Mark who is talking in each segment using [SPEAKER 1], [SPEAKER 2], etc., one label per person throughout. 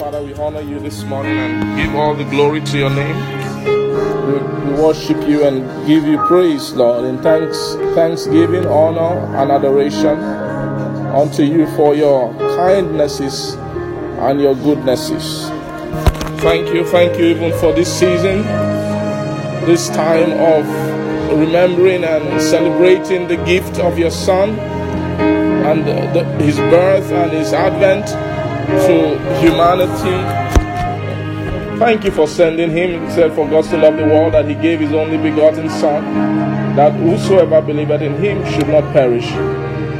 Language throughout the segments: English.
[SPEAKER 1] Father, we honor you this morning and give all the glory to your name. We, we worship you and give you praise, Lord, in thanks, thanksgiving, honor, and adoration unto you for your kindnesses and your goodnesses. Thank you, thank you even for this season, this time of remembering and celebrating the gift of your Son and the, his birth and his advent to humanity. Thank you for sending him. He said, For God so loved the world that he gave his only begotten Son, that whosoever believeth in him should not perish,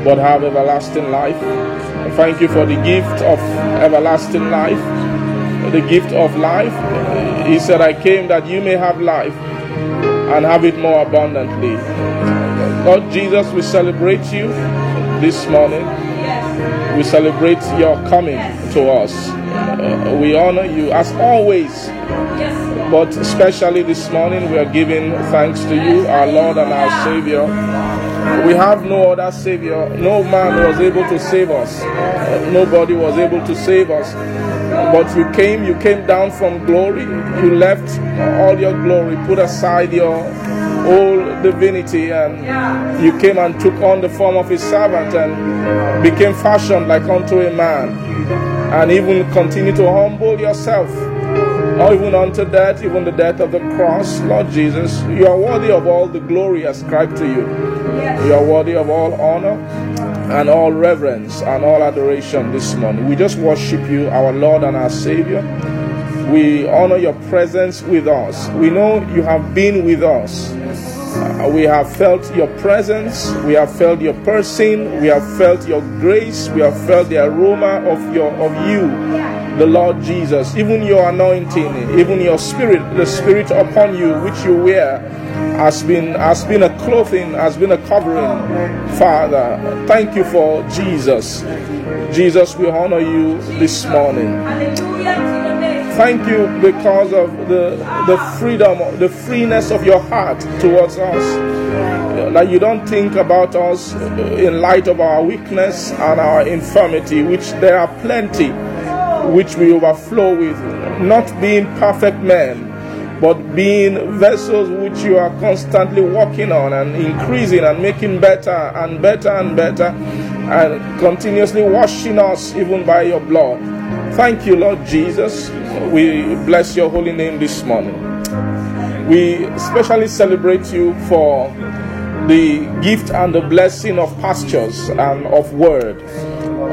[SPEAKER 1] but have everlasting life. Thank you for the gift of everlasting life, the gift of life. He said, I came that you may have life and have it more abundantly. Lord Jesus, we celebrate you this morning. We celebrate your coming to us. Uh, we honor you as always. But especially this morning, we are giving thanks to you, our Lord and our Savior. We have no other Savior. No man was able to save us. Uh, nobody was able to save us. But you came, you came down from glory. You left all your glory, put aside your old divinity, and you came and took on the form of a servant and became fashioned like unto a man. And even continue to humble yourself, or even unto death, even the death of the cross. Lord Jesus, you are worthy of all the glory ascribed to you. You are worthy of all honor and all reverence and all adoration this morning. We just worship you, our Lord and our Savior. We honor your presence with us. We know you have been with us. Uh, we have felt your presence. We have felt your person. We have felt your grace. We have felt the aroma of your of you, the Lord Jesus. Even your anointing, even your spirit, the spirit upon you which you wear, has been has been a clothing, has been a covering. Father, thank you for Jesus. Jesus, we honor you this morning. Thank you because of the, the freedom, the freeness of your heart towards us. That you don't think about us in light of our weakness and our infirmity, which there are plenty which we overflow with. Not being perfect men, but being vessels which you are constantly working on and increasing and making better and better and better and continuously washing us even by your blood. Thank you, Lord Jesus. We bless your holy name this morning. We especially celebrate you for the gift and the blessing of pastures and of word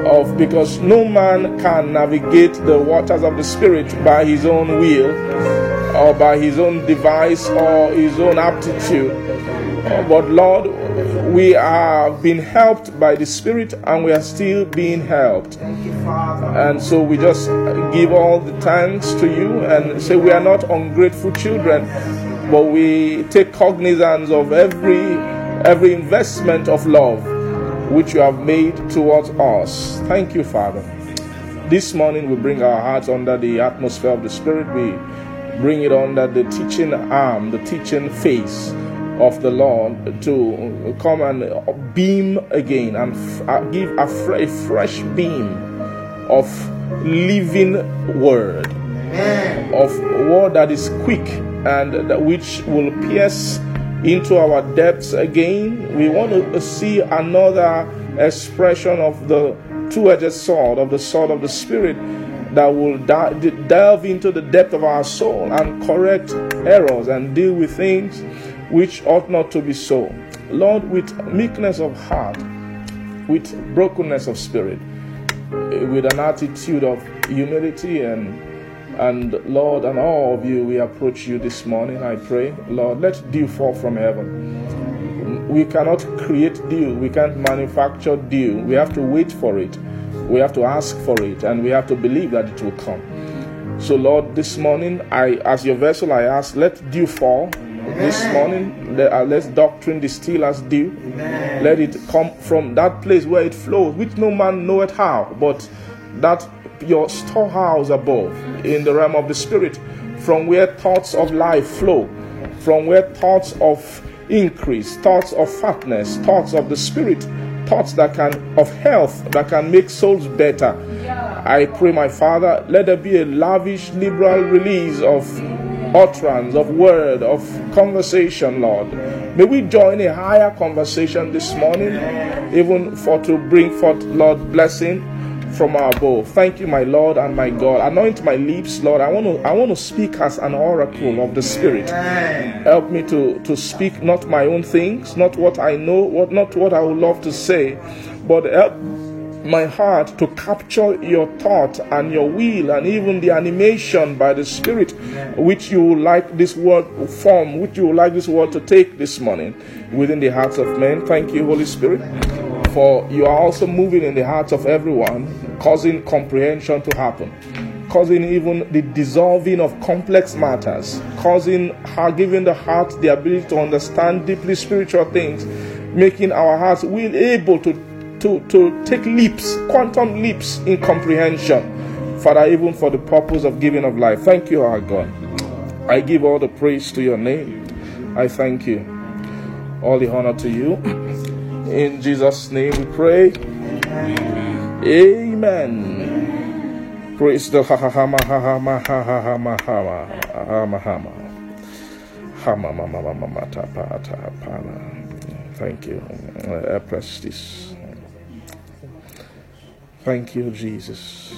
[SPEAKER 1] of because no man can navigate the waters of the spirit by his own will or by his own device or his own aptitude but lord we have been helped by the spirit and we are still being helped and so we just give all the thanks to you and say we are not ungrateful children but we take cognizance of every every investment of love which you have made towards us. Thank you, Father. This morning we bring our hearts under the atmosphere of the Spirit. We bring it under the teaching arm, the teaching face of the Lord to come and beam again and f- uh, give a, fr- a fresh beam of living word, Amen. of word that is quick and that which will pierce into our depths again. We want to see another expression of the two edged sword, of the sword of the Spirit, that will delve into the depth of our soul and correct errors and deal with things which ought not to be so. Lord, with meekness of heart, with brokenness of spirit, eh, with an attitude of humility and and Lord, and all of you, we approach you this morning. I pray, Lord, let dew fall from heaven. We cannot create dew, we can't manufacture dew. We have to wait for it, we have to ask for it, and we have to believe that it will come. So, Lord, this morning, I, as your vessel, I ask, let dew fall This morning, let, uh, let doctrine distill as dew. Let it come from that place where it flows, which no man knoweth how, but that your storehouse above in the realm of the spirit, from where thoughts of life flow, from where thoughts of increase, thoughts of fatness, thoughts of the spirit, thoughts that can of health that can make souls better. I pray, my Father, let there be a lavish, liberal release of utterance, of word, of conversation, Lord. May we join a higher conversation this morning, even for to bring forth, Lord, blessing from our above. Thank you, my Lord and my God. Anoint my lips, Lord. I want to I want to speak as an oracle of the Spirit. Help me to, to speak not my own things, not what I know, what not what I would love to say, but help my heart to capture your thought and your will and even the animation by the Spirit which you would like this word form, which you would like this word to take this morning within the hearts of men. Thank you, Holy Spirit for you are also moving in the hearts of everyone, causing comprehension to happen, causing even the dissolving of complex matters, causing giving the heart the ability to understand deeply spiritual things, making our hearts will able to to, to take leaps, quantum leaps in comprehension. Father, even for the purpose of giving of life. Thank you, our God. I give all the praise to your name. I thank you. All the honor to you. In Jesus' name we pray. Amen. Amen. Praise the Hama Hama Hama Hama Hama Hama Hama Mama Mama Mata Pata Pana. Thank you. I press this. Thank you, Jesus.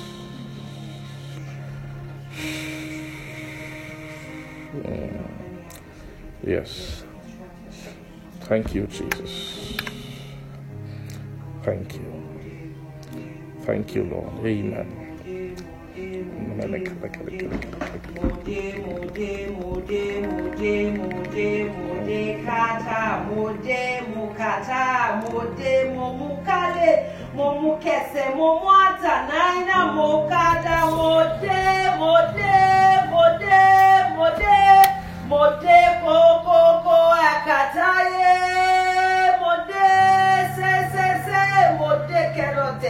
[SPEAKER 1] Yes. Thank you, Jesus. Thank you. Thank you, Lord. Amen.
[SPEAKER 2] momukese momwata naina mokada mode mode mode mode mode kokoko akataye mode sesese mode
[SPEAKER 3] kelote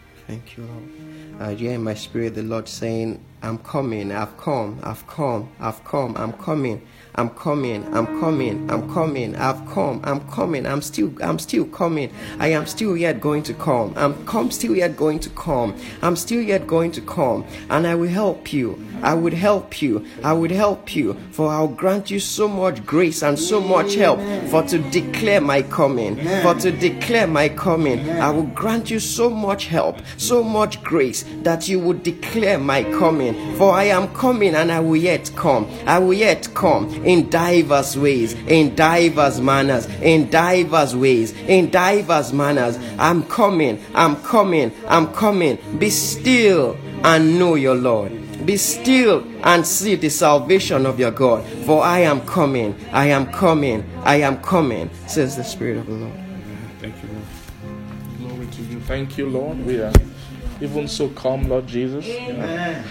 [SPEAKER 3] Thank you, Lord. Uh, I hear in my spirit the Lord saying, I'm coming, I've come, I've come, I've come, I'm coming. I'm coming, I'm coming, I'm coming, I've come, I'm coming, I'm still, I'm still coming. I am still yet going to come. I'm come still yet going to come. I'm still yet going to come. And I will help you. I would help you. I would help you. For I'll grant you so much grace and so much help for to declare my coming. For to declare my coming. I will grant you so much help, so much grace that you would declare my coming. For I am coming and I will yet come. I will yet come in diverse ways, in diverse manners, in diverse ways, in diverse manners. I'm coming, I'm coming, I'm coming. Be still and know your Lord. Be still and see the salvation of your God. For I am coming, I am coming, I am coming, says the Spirit of the Lord.
[SPEAKER 1] Thank you, Lord. Glory to you. Thank you, Lord. We are even so come, Lord Jesus.
[SPEAKER 2] Amen.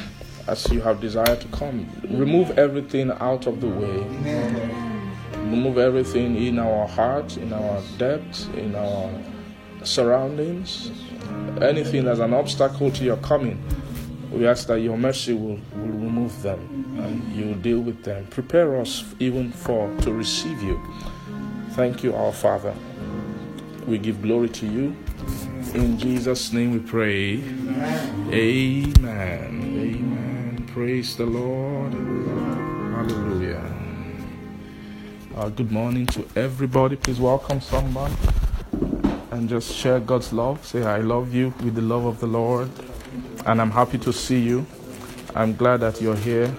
[SPEAKER 1] as you have desired to come. Remove everything out of the way. Remove everything in our heart, in our depths, in our surroundings. Anything that's an obstacle to your coming. We ask that your mercy will, will remove them and you will deal with them. Prepare us even for to receive you. Thank you, our Father. We give glory to you. In Jesus' name we pray. Amen. Amen. Praise the Lord. Hallelujah. Uh, good morning to everybody. Please welcome someone and just share God's love. Say, I love you with the love of the Lord. And I'm happy to see you. I'm glad that you're here.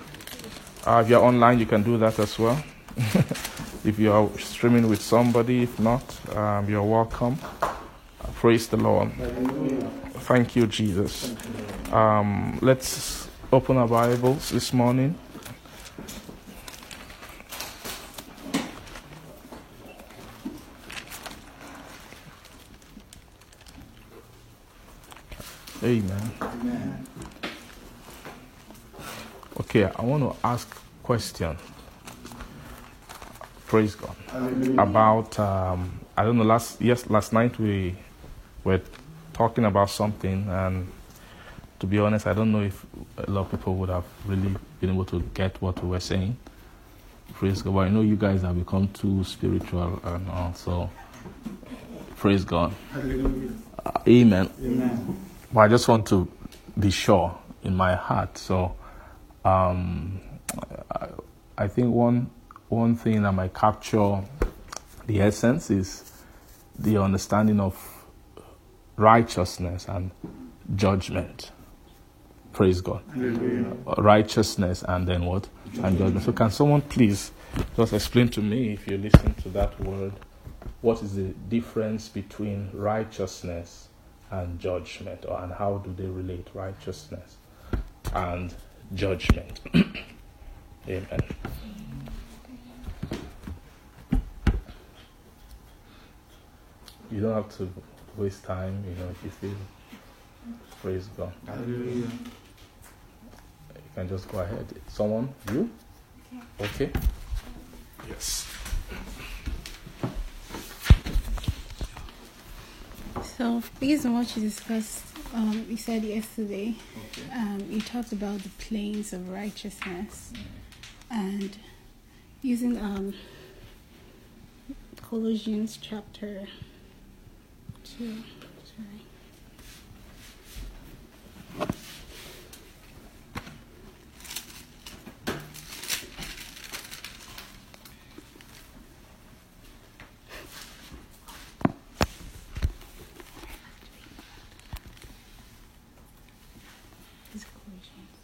[SPEAKER 1] Uh, if you're online, you can do that as well. if you are streaming with somebody, if not, um, you're welcome. Praise the Lord. Thank you, Jesus. Um, let's open our Bibles this morning. Amen.
[SPEAKER 2] Amen.
[SPEAKER 1] Okay, I want to ask question. Praise God.
[SPEAKER 2] Hallelujah.
[SPEAKER 1] About um, I don't know. Last yes, last night we were talking about something, and to be honest, I don't know if a lot of people would have really been able to get what we were saying. Praise God. But I know you guys have become too spiritual and all, so praise God. Uh, amen.
[SPEAKER 2] Amen.
[SPEAKER 1] But I just want to be sure in my heart. So, um, I, I think one one thing that might capture the essence is the understanding of righteousness and judgment. Praise God.
[SPEAKER 2] Hallelujah.
[SPEAKER 1] Righteousness and then what? And judgment. So, can someone please just explain to me, if you listen to that word, what is the difference between righteousness and judgment, or and how do they relate? Righteousness and judgment. Amen. You don't have to waste time, you know, if you feel. Praise God.
[SPEAKER 2] Hallelujah.
[SPEAKER 1] You can just go ahead. Someone? You? Okay. Yes.
[SPEAKER 4] So, based on what you discussed, um, you said yesterday,
[SPEAKER 1] Okay.
[SPEAKER 4] um, you talked about the planes of righteousness and using um, Colossians chapter 2. Sorry. It's Colossians.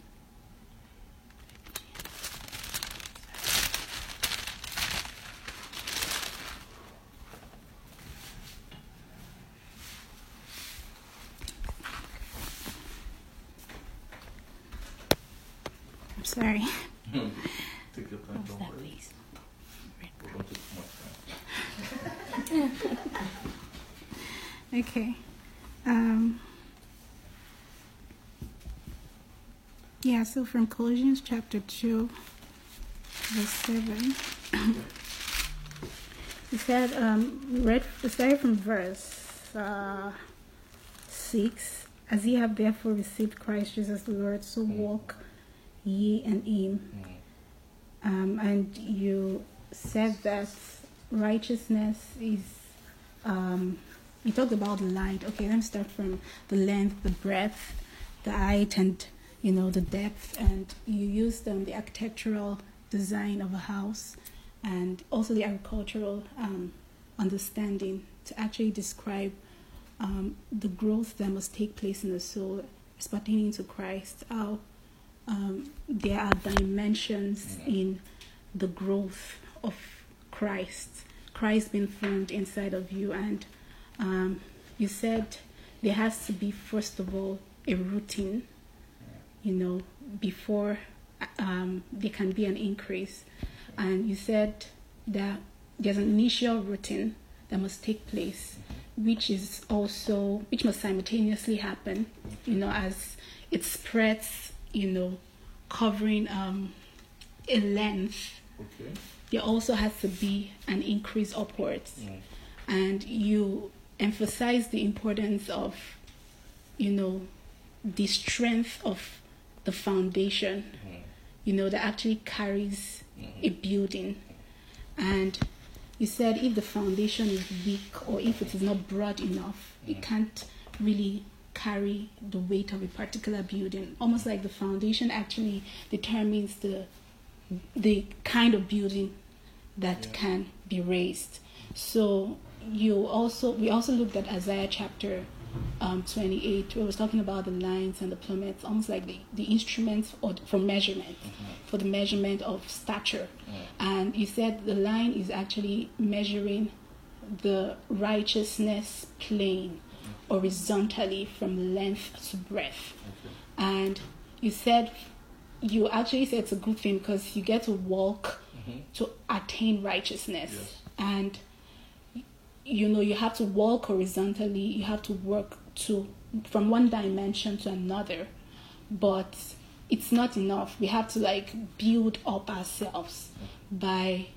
[SPEAKER 4] I'm sorry.
[SPEAKER 1] Take your time,
[SPEAKER 4] What's
[SPEAKER 1] don't
[SPEAKER 4] that,
[SPEAKER 1] worry.
[SPEAKER 4] please?
[SPEAKER 1] Don't take too time.
[SPEAKER 4] Okay. Um, yeah, so from Colossians chapter 2, verse 7, he said, um, read, started from verse uh, 6 As ye have therefore received Christ Jesus the Lord, so walk ye in him. Um, and you said that righteousness is um, you talked about the light. Okay, let me start from the length, the breadth, the height, and you know the depth. And you used um, the architectural design of a house, and also the agricultural um, understanding to actually describe um, the growth that must take place in the soul as pertaining to Christ. How um, there are dimensions in the growth of Christ. Christ being formed inside of you, and um, you said there has to be first of all a routine, you know, before um, there can be an increase, and you said that there's an initial routine that must take place, which is also which must simultaneously happen, you know, as it spreads, you know, covering um, a length
[SPEAKER 1] Okay.
[SPEAKER 4] there also has to be an increase upwards. And you emphasize the importance of, you know, the strength of the foundation, you know, that actually carries a building. And you said if the foundation is weak or if it is not broad enough, it can't really carry the weight of a particular building. Almost like the foundation actually determines the the kind of building that can be raised. So you also we also looked at Isaiah chapter um, 28 where it was talking about the lines and the plummets, almost like the, the instruments or for measurement, for the measurement of stature. And you said the line is actually measuring the righteousness plane horizontally from length to breadth. And you said you actually said it's a good thing because you get to walk to attain righteousness
[SPEAKER 1] Yes.
[SPEAKER 4] and you know you have to walk horizontally you have to work to from one dimension to another, but it's not enough. We have to like build up ourselves by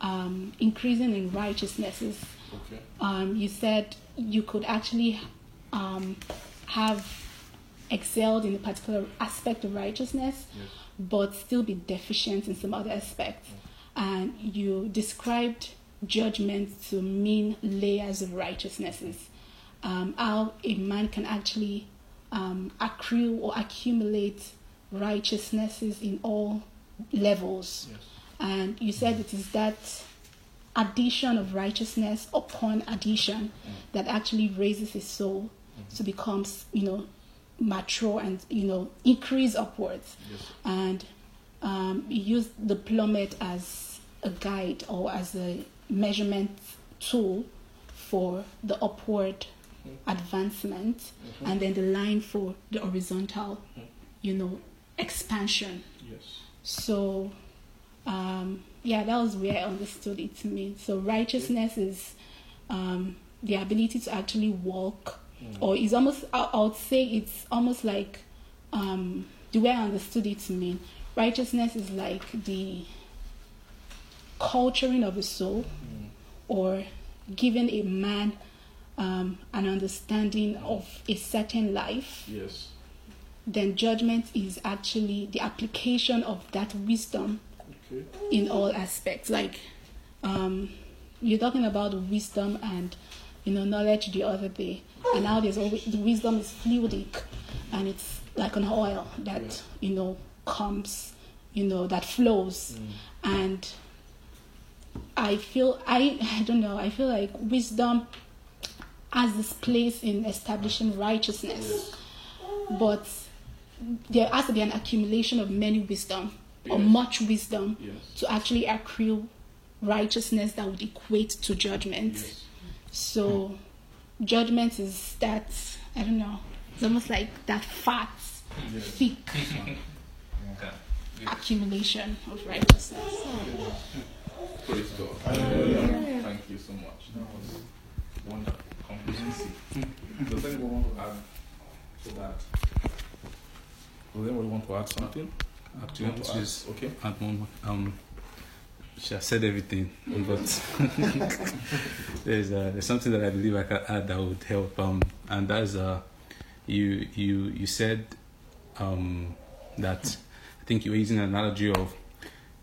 [SPEAKER 4] um, increasing in righteousnesses.
[SPEAKER 1] Okay.
[SPEAKER 4] Um, you said you could actually um, have excelled in a particular aspect of righteousness,
[SPEAKER 1] Yes.
[SPEAKER 4] but still be deficient in some other aspects. And you described judgment to mean layers of righteousnesses. Um, how a man can actually um, accrue or accumulate righteousnesses in all levels.
[SPEAKER 1] Yes.
[SPEAKER 4] And you said it is that addition of righteousness upon addition that actually raises his soul to become, you know, mature and you know increase upwards.
[SPEAKER 1] Yes.
[SPEAKER 4] And um, use the plummet as a guide or as a measurement tool for the upward advancement, and then the line for the horizontal, you know, expansion.
[SPEAKER 1] Yes.
[SPEAKER 4] So, um, yeah, that was where I understood it to mean. So, righteousness is um, the ability to actually walk, or is almost, I, I would say it's almost like um, the way I understood it to mean. Righteousness is like the culturing of a soul, or giving a man um, an understanding of a certain life
[SPEAKER 1] Yes.
[SPEAKER 4] then judgment is actually the application of that wisdom. In all aspects. Like um, you're talking about wisdom and you know knowledge the other day, and now there's always the wisdom is fluidic, and it's like an oil that you know comes, you know that flows, and I feel I I don't know I feel like wisdom has this place in establishing righteousness, but there has to be an accumulation of many wisdom or
[SPEAKER 1] Yes.
[SPEAKER 4] much wisdom
[SPEAKER 1] Yes.
[SPEAKER 4] to actually accrue righteousness that would equate to judgment.
[SPEAKER 1] Yes.
[SPEAKER 4] So, judgment is that I don't know. It's almost like that fat, thick accumulation of righteousness.
[SPEAKER 1] Praise God. Hallelujah. Thank you so much. That was wonderful. Comprehensive. Hmm. Does anyone want to add to that? Does anyone want to add something? You want to
[SPEAKER 5] just
[SPEAKER 1] Okay.
[SPEAKER 5] add one. Um, she has said everything, but there's uh, there's something that I believe I can add that would help. Um, and that's uh, you you you said um that I think you were using an analogy of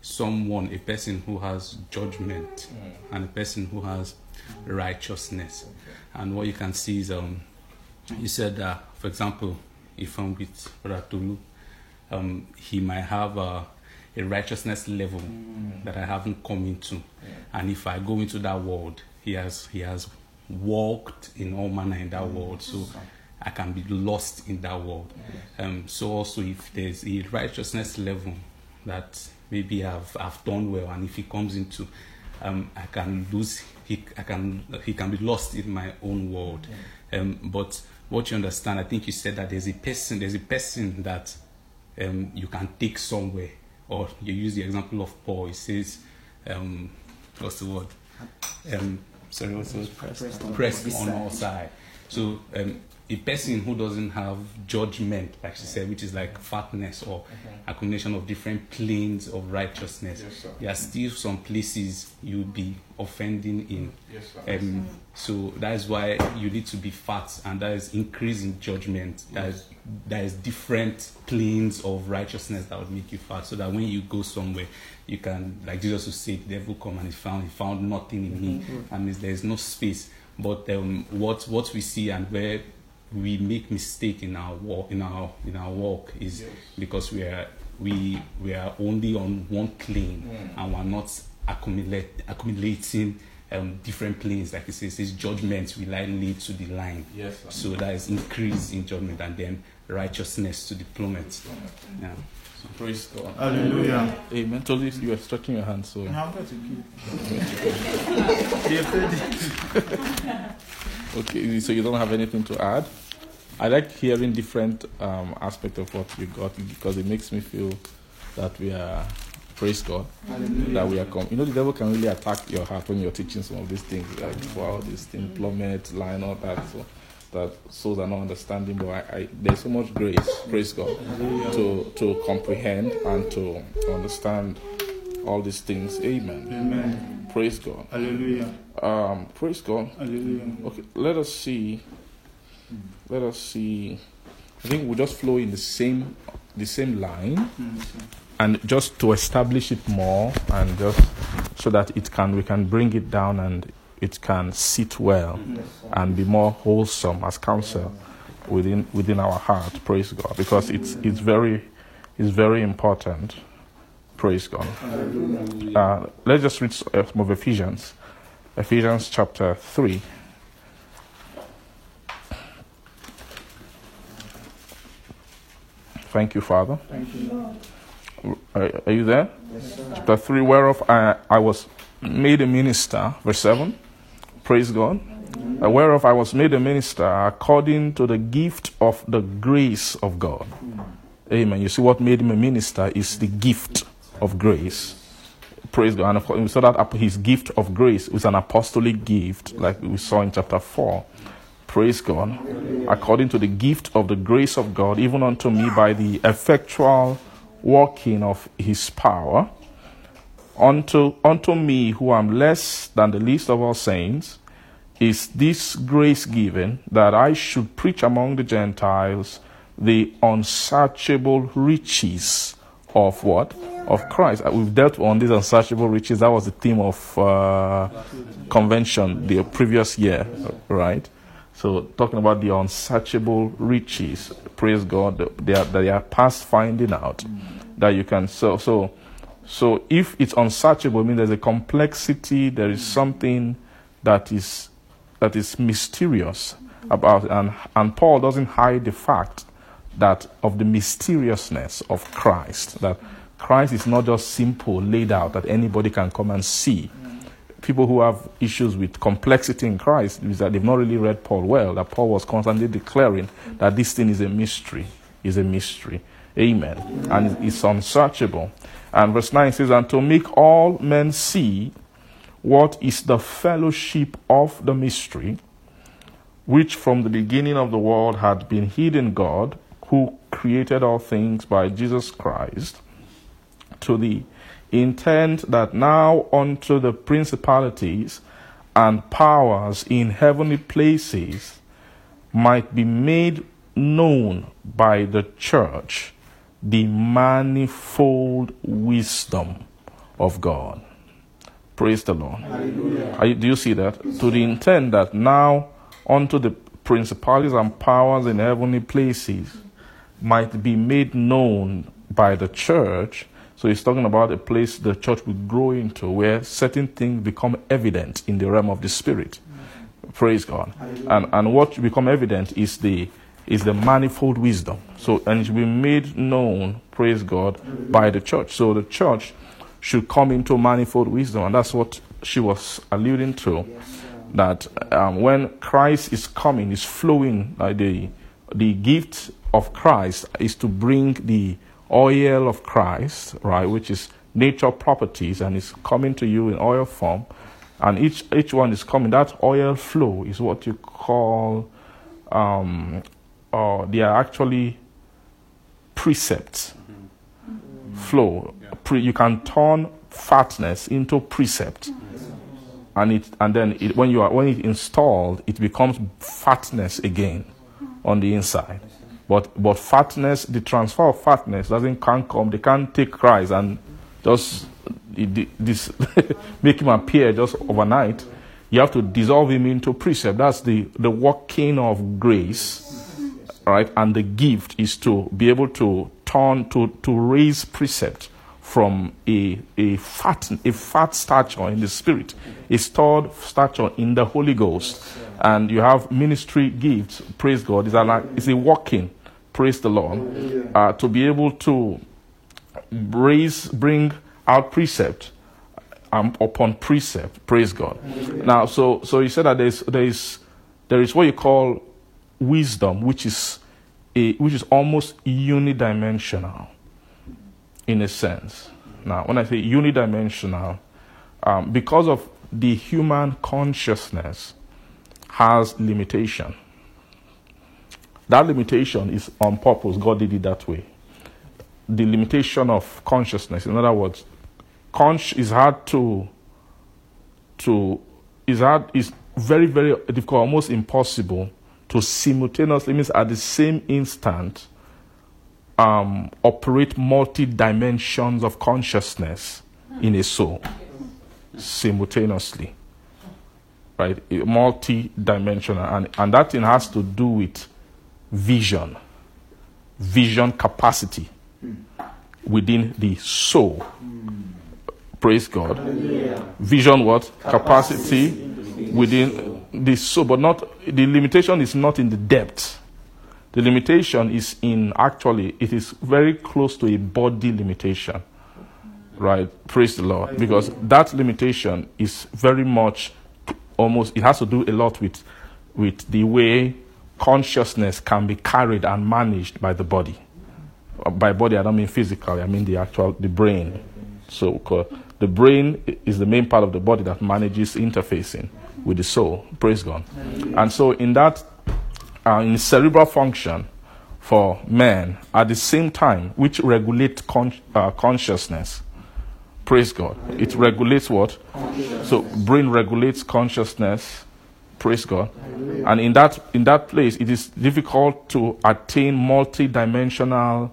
[SPEAKER 5] someone, a person who has judgment, and a person who has righteousness. And what you can see is um, you said that, for example, if I'm with Brother Tolu, um, he might have a, a righteousness level that I haven't come into, and if I go into that world, he has he has walked in all manner in that world, so I can be lost in that world. Um, so also, if there's a righteousness level that maybe I've I've done well, and if he comes into, um, I can lose. He I can he can be lost in my own world. Um, but what you understand, I think you said that there's a person there's a person that um, you can take somewhere, or you use the example of Paul. He says, um, what's the word? Um, sorry, what's the word?
[SPEAKER 3] Pressed on
[SPEAKER 5] Pressed
[SPEAKER 3] every
[SPEAKER 5] on
[SPEAKER 3] side.
[SPEAKER 5] all sides. So um, a person who doesn't have judgment, like she said, which is like fatness or accumulation of different planes of righteousness,
[SPEAKER 1] Yes, sir.
[SPEAKER 5] there are still some places you'll be offending in.
[SPEAKER 1] Yes, sir.
[SPEAKER 5] Um, so that is why you need to be fat, and that is increase in judgment. That is there is different planes of righteousness that would make you fast so that when you go somewhere, you can, like Jesus would say, the devil come and he found he found nothing in me, and there is no space. But um, what what we see and where we make mistake in our walk in our in our walk is
[SPEAKER 1] Yes.
[SPEAKER 5] because we are we we are only on one plane
[SPEAKER 1] Mm.
[SPEAKER 5] and we're not accumulate accumulating um, different planes like it says, says judgment will I lead to the line
[SPEAKER 1] Yes, sir.
[SPEAKER 5] so that is increase in judgment and then righteousness to the plummet yeah
[SPEAKER 1] Praise God.
[SPEAKER 6] Hallelujah.
[SPEAKER 1] Amen. Tolu, you were stretching your hand, so.
[SPEAKER 6] How about you keep?
[SPEAKER 1] Okay, so you don't have anything to add? I like hearing different um, aspect of what you got because it makes me feel that we are, praise God, that we are, come. you know, the devil can really attack your heart when you're teaching some of these things, like for all these things, plummet, line, all that. So that souls are not understanding, but I, I, there's so much grace, praise God, to to comprehend and to understand all these things. Amen.
[SPEAKER 6] Amen.
[SPEAKER 1] Praise God.
[SPEAKER 6] Hallelujah.
[SPEAKER 1] Um, praise God.
[SPEAKER 6] Hallelujah.
[SPEAKER 1] Okay, let us see. Let us see. I think we'll just flow in the same the same line, and just to establish it more, and just so that it can we can bring it down and it can sit well and be more wholesome as counsel within within our heart. Praise God, because it's it's very it's very important. Praise God. Uh, let's just read uh, some of Ephesians, Ephesians chapter three. Thank you, Father.
[SPEAKER 6] Thank you.
[SPEAKER 1] Are, are you there? Chapter 3, whereof I, I was made a minister, verse 7. Praise God. Whereof I was made a minister according to the gift of the grace of God. Amen. You see, what made him a minister is the gift of grace. Praise God. And of course, we saw that his gift of grace was an apostolic gift, like we saw in chapter 4. Praise God. According to the gift of the grace of God, even unto me by the effectual working of his power, unto, unto me who am less than the least of all saints, is this grace given that I should preach among the Gentiles the unsearchable riches of what? Of Christ. Uh, We've dealt on these unsearchable riches. That was the theme of uh, convention the previous year, right? So talking about the unsearchable riches, praise God, they are, they are past finding out that you can so so so if it's unsearchable, I mean there's a complexity, there is something that is that is mysterious about and and Paul doesn't hide the fact that of the mysteriousness of Christ that Christ is not just simple laid out that anybody can come and see people who have issues with complexity in Christ is that they've not really read Paul well. That Paul was constantly declaring that this thing is a mystery, is a mystery. Amen. And it's unsearchable. And verse 9 says, And to make all men see what is the fellowship of the mystery, which from the beginning of the world had been hid in God, who created all things by Jesus Christ, to the intent that now unto the principalities and powers in heavenly places might be made known by the church the manifold wisdom of God. Praise the Lord. Are you- do you see that? To the intent that now unto the principalities and powers in heavenly places might be made known by the church. So he's talking about a place the church will grow into where certain things become evident in the realm of the spirit. Praise God. And and what become evident is the is the manifold wisdom. So and it will be made known, praise God, by the church. So the church should come into manifold wisdom, and that's what she was alluding to. That um, when Christ is coming, is flowing, uh, the the gift of Christ is to bring the oil of Christ, right, which is nature properties, and is coming to you in oil form, and each each one is coming. That oil flow is what you call, um, uh, they are actually precepts. Flow. Pre, you can turn fatness into precept, and it and then it, when you are when it installed, it becomes fatness again on the inside. But but fatness, the transfer of fatness doesn't can't come. They can't take Christ and just this make him appear just overnight. You have to dissolve him into precept. That's the the working of grace, right? And the gift is to be able to turn to to raise precept from a a fat a fat stature in the spirit, a stored stature in the Holy Ghost, and you have ministry gifts. Praise God! It's a like it's a working. Praise the Lord. Uh, to be able to raise bring out precept um, upon precept. Praise God. Now, so so you said that there's there is there is what you call wisdom, which is a which is almost unidimensional in a sense. Now, when I say unidimensional, um, because of the human consciousness has limitation. That limitation is on purpose. God did it that way. The limitation of consciousness, in other words, is hard to to is hard is very very difficult, almost impossible to simultaneously means at the same instant um, operate multi dimensions of consciousness in a soul simultaneously. Right? Multi dimensional. And, and that thing has to do with vision, vision capacity within the soul. Praise God. Vision what? Capacity within the soul. But not the limitation is not in the depth. The limitation is in actually it is very close to a body limitation. Right? Praise the Lord. Because that limitation is very much almost it has to do a lot with with the way consciousness can be carried and managed by the body. By body, I don't mean physically. I mean the actual the brain. So the brain is the main part of the body that manages interfacing with the soul. Praise God. And so in that uh, in cerebral function for men at the same time, which regulate con- uh, consciousness. Praise God. It regulates what? So brain regulates consciousness. Praise God. And in that in that place, it is difficult to attain multi-dimensional,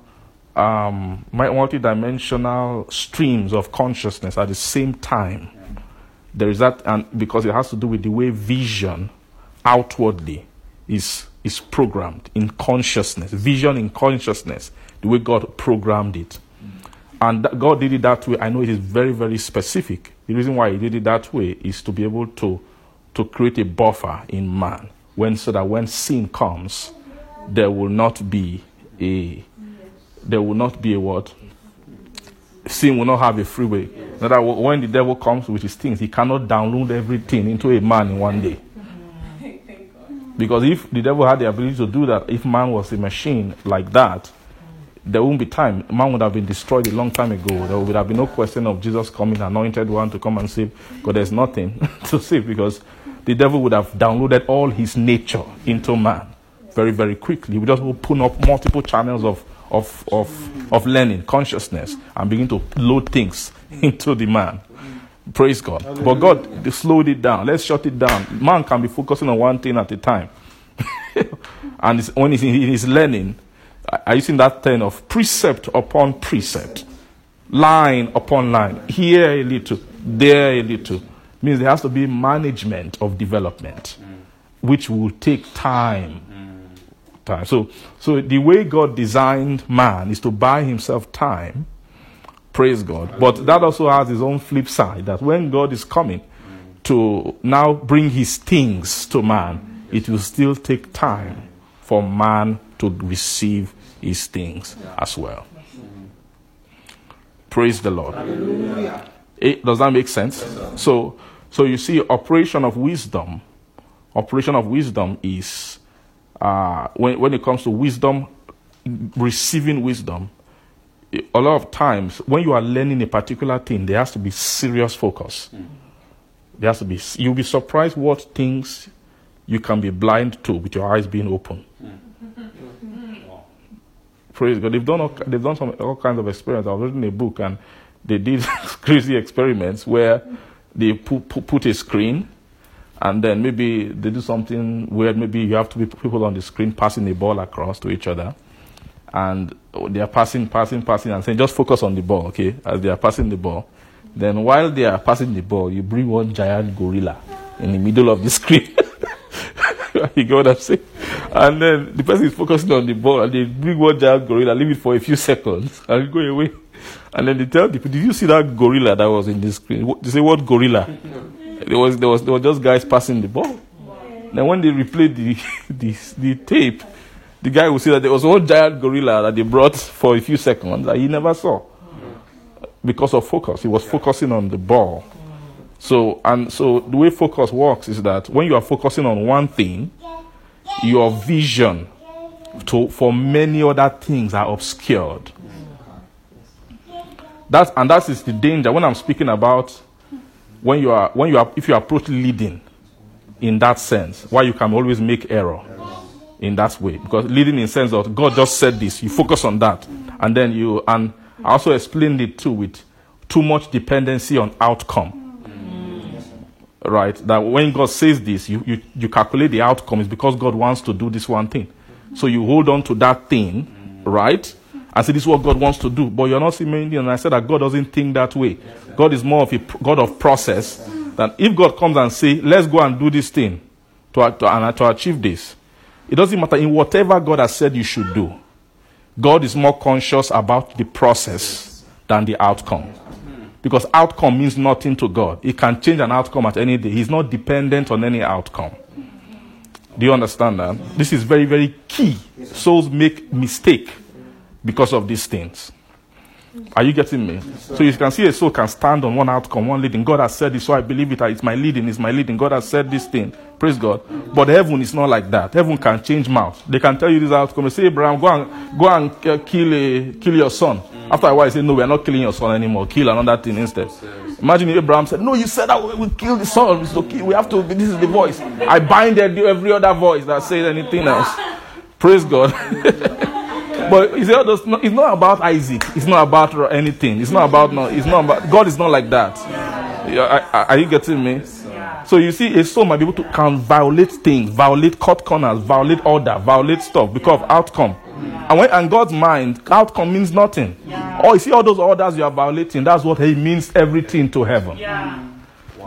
[SPEAKER 1] um, multi-dimensional streams of consciousness at the same time. There is that, and because it has to do with the way vision outwardly is is programmed in consciousness, vision in consciousness, the way God programmed it. And God did it that way. I know it is very, very specific. The reason why He did it that way is to be able to, to create a buffer in man, when so that when sin comes, there will not be a there will not be a what sin will not have a freeway. In other words, when the devil comes with his things, he cannot download everything into a man in one day. Because if the devil had the ability to do that, if man was a machine like that, there won't be time. Man would have been destroyed a long time ago. There would have been no question of Jesus coming, anointed one to come and save. Because there's nothing to save because the devil would have downloaded all his nature into man very, very quickly. He would just open up multiple channels of, of, of, of learning, consciousness, and begin to load things into the man. Praise God. But God slowed it down. Let's shut it down. Man can be focusing on one thing at a time. and it's, when he's in his learning, are you seeing that thing of precept upon precept, line upon line, here a little, there a little? Means there has to be management of development, mm. which will take time. Time. So, so the way God designed man is to buy himself time. Praise God. But that also has its own flip side that when God is coming to now bring his things to man, it will still take time for man to receive his things as well. Praise the Lord. Eh, does that make sense? So, so you see, operation of wisdom, operation of wisdom is uh, when when it comes to wisdom, receiving wisdom. A lot of times, when you are learning a particular thing, there has to be serious focus. There has to be. You'll be surprised what things you can be blind to with your eyes being open. Praise God. They've done all, they've done some all kinds of experiments. I was reading a book and they did crazy experiments where they put a screen and then maybe they do something weird. Maybe you have to be people on the screen passing the ball across to each other, and they are passing, passing, passing, and saying just focus on the ball, okay? As they are passing the ball, then while they are passing the ball, you bring one giant gorilla in the middle of the screen. you get what I'm saying? And then the person is focusing on the ball, and they bring one giant gorilla, leave it for a few seconds, and go away. And then they tell people, "Did you see that gorilla that was in the screen?" They say, "What gorilla?" There was there was there were just guys passing the ball. Then when they replayed the, the the tape, the guy will see that there was one giant gorilla that they brought for a few seconds that he never saw because of focus. He was focusing on the ball. So and so the way focus works is that when you are focusing on one thing, your vision to for many other things are obscured. That's and that is the danger when I'm speaking about when you are when you are if you approach leading in that sense, why you can always make error. in that way because leading in sense of God just said this, you focus on that, and then you and I also explained it too with too much dependency on outcome. Right, that when God says this, you, you, you calculate the outcome is because God wants to do this one thing. So you hold on to that thing, right? And say this is what God wants to do. But you're not seeing many, and I said that God doesn't think that way. God is more of a God of process. Than if God comes and say, let's go and do this thing to, to, and to achieve this, it doesn't matter in whatever God has said you should do. God is more conscious about the process than the outcome. Because outcome means nothing to God. He can change an outcome at any day. He's not dependent on any outcome. Do you understand that? This is very, very key. Souls make mistake because of these things. Are you getting me? So you can see a soul can stand on one outcome, one leading. God has said this, so I believe it. It's my leading, it's my leading. God has said this thing. Praise God. But heaven is not like that. Heaven can change mouth. They can tell you this outcome. They say, Abraham, go and go and uh, kill a, kill your son. After a while, he say, No, we are not killing your son anymore. Kill another thing instead. Imagine Abraham said, No, you said that we will kill the son. So kill. We have to. This is the voice. I bind every other voice that says anything else. Praise God. But it's not, it's not about Isaac. It's not about anything. It's not about no. It's not about God. Is not like that. Are, are you getting me? So you see, a soul might be able to can violate things, violate cut corners, violate order, violate stuff because of outcome. And when and God's mind, outcome means nothing. Oh, you see all those orders you are violating. That's what He means everything to heaven.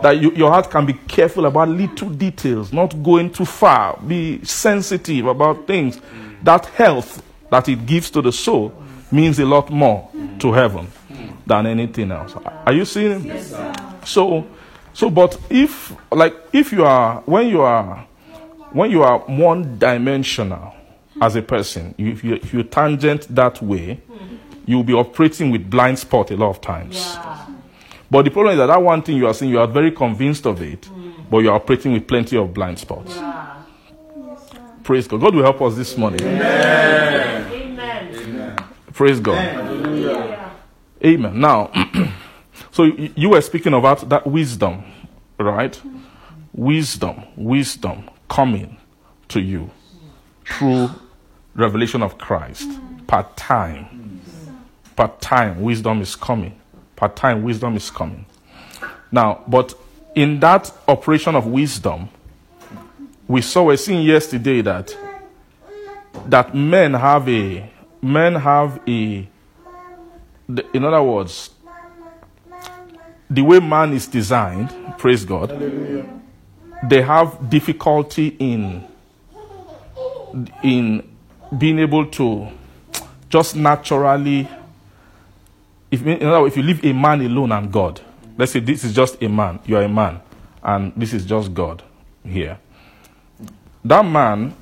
[SPEAKER 1] That you, your heart can be careful about little details, not going too far. Be sensitive about things. That health that it gives to the soul means a lot more to heaven than anything else. Are you seeing? So, so, but if, like, if you are, when you are, when you are one dimensional as a person, if you, if you tangent that way, you'll be operating with blind spot a lot of times. But the problem is that that one thing you are seeing, you are very convinced of it, but you are operating with plenty of blind spots. Praise God. God will help us this morning.
[SPEAKER 2] Amen.
[SPEAKER 1] Praise God. Amen. Now, so you were speaking about that wisdom, right? Wisdom, wisdom coming to you through revelation of Christ. Part time. Part time, wisdom is coming. Part time, wisdom is coming. Now, but in that operation of wisdom, we saw, we're seeing yesterday that that men have a men have a in other words the way man is designed praise god they have difficulty in in being able to just naturally if in other words, if you leave a man alone and god let's say this is just a man you are a man and this is just god here that man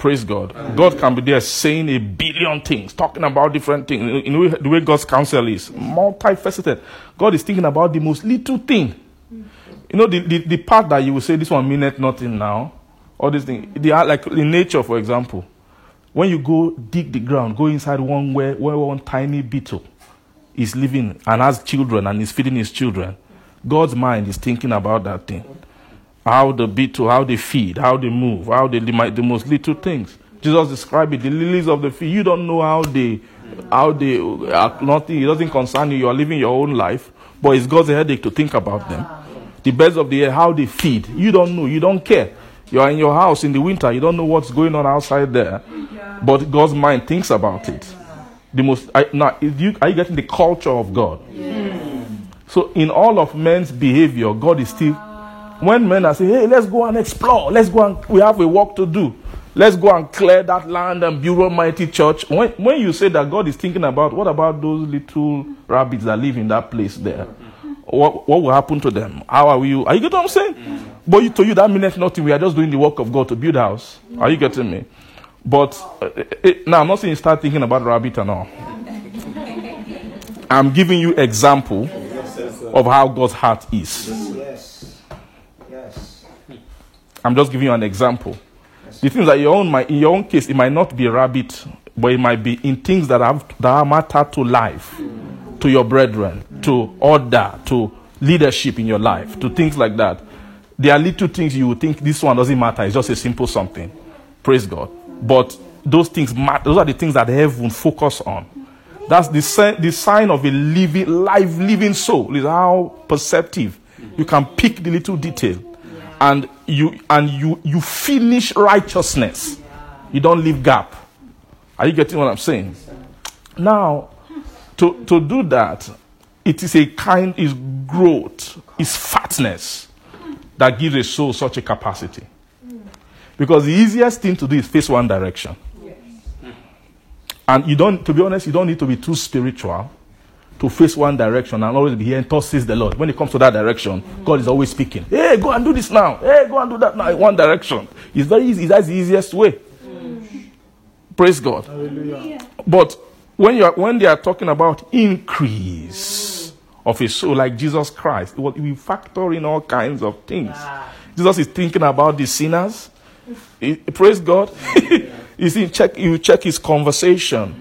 [SPEAKER 1] Praise God. God can be there saying a billion things, talking about different things. You know the way God's counsel is multifaceted. God is thinking about the most little thing. You know, the, the, the part that you will say, this one meaneth nothing now, all these things. They are like in nature, for example. When you go dig the ground, go inside one where, where one tiny beetle is living and has children and is feeding his children, God's mind is thinking about that thing how the beetle, how they feed, how they move, how they the, the most little things. Jesus described it, the lilies of the field. You don't know how they, how they are nothing. It doesn't concern you. You are living your own life, but it's God's headache to think about them. The birds of the air, how they feed. You don't know. You don't care. You are in your house in the winter. You don't know what's going on outside there, but God's mind thinks about it. The most. I, now, is you, are you getting the culture of God? So in all of men's behavior, God is still when men are saying, hey, let's go and explore, let's go and we have a work to do. Let's go and clear that land and build a mighty church. When, when you say that God is thinking about, what about those little rabbits that live in that place there? What, what will happen to them? How are you? Are you getting what I'm saying? But you, to you, that means nothing. We are just doing the work of God to build a house. Are you getting me? But uh, it, now, I'm not saying start thinking about rabbit and all. I'm giving you example of how God's heart is. I'm just giving you an example. The things that your own, my, in your own case, it might not be rabbit, but it might be in things that have that matter to life, to your brethren, to order, to leadership in your life, to things like that. There are little things you would think this one doesn't matter. It's just a simple something. Praise God. But those things matter. Those are the things that heaven focus on. That's the, the sign of a living, live, living soul. Is how perceptive you can pick the little detail, and you and you you finish righteousness. You don't leave gap. Are you getting what I'm saying? Now, to to do that, it is a kind is growth, is fatness that gives a soul such a capacity. Because the easiest thing to do is face one direction. And you don't, to be honest, you don't need to be too spiritual to face one direction and always be hearing, thus says the Lord. When it comes to that direction, God is always speaking. Hey, go and do this now. Hey, go and do that now in one direction. It's very easy. That's the easiest way. Mm. Praise God. But when you are, when they are talking about increase of a soul like Jesus Christ, it will- we factor in all kinds of things. Ah. Jesus is thinking about the sinners. He- praise God. you see, check you check his conversation.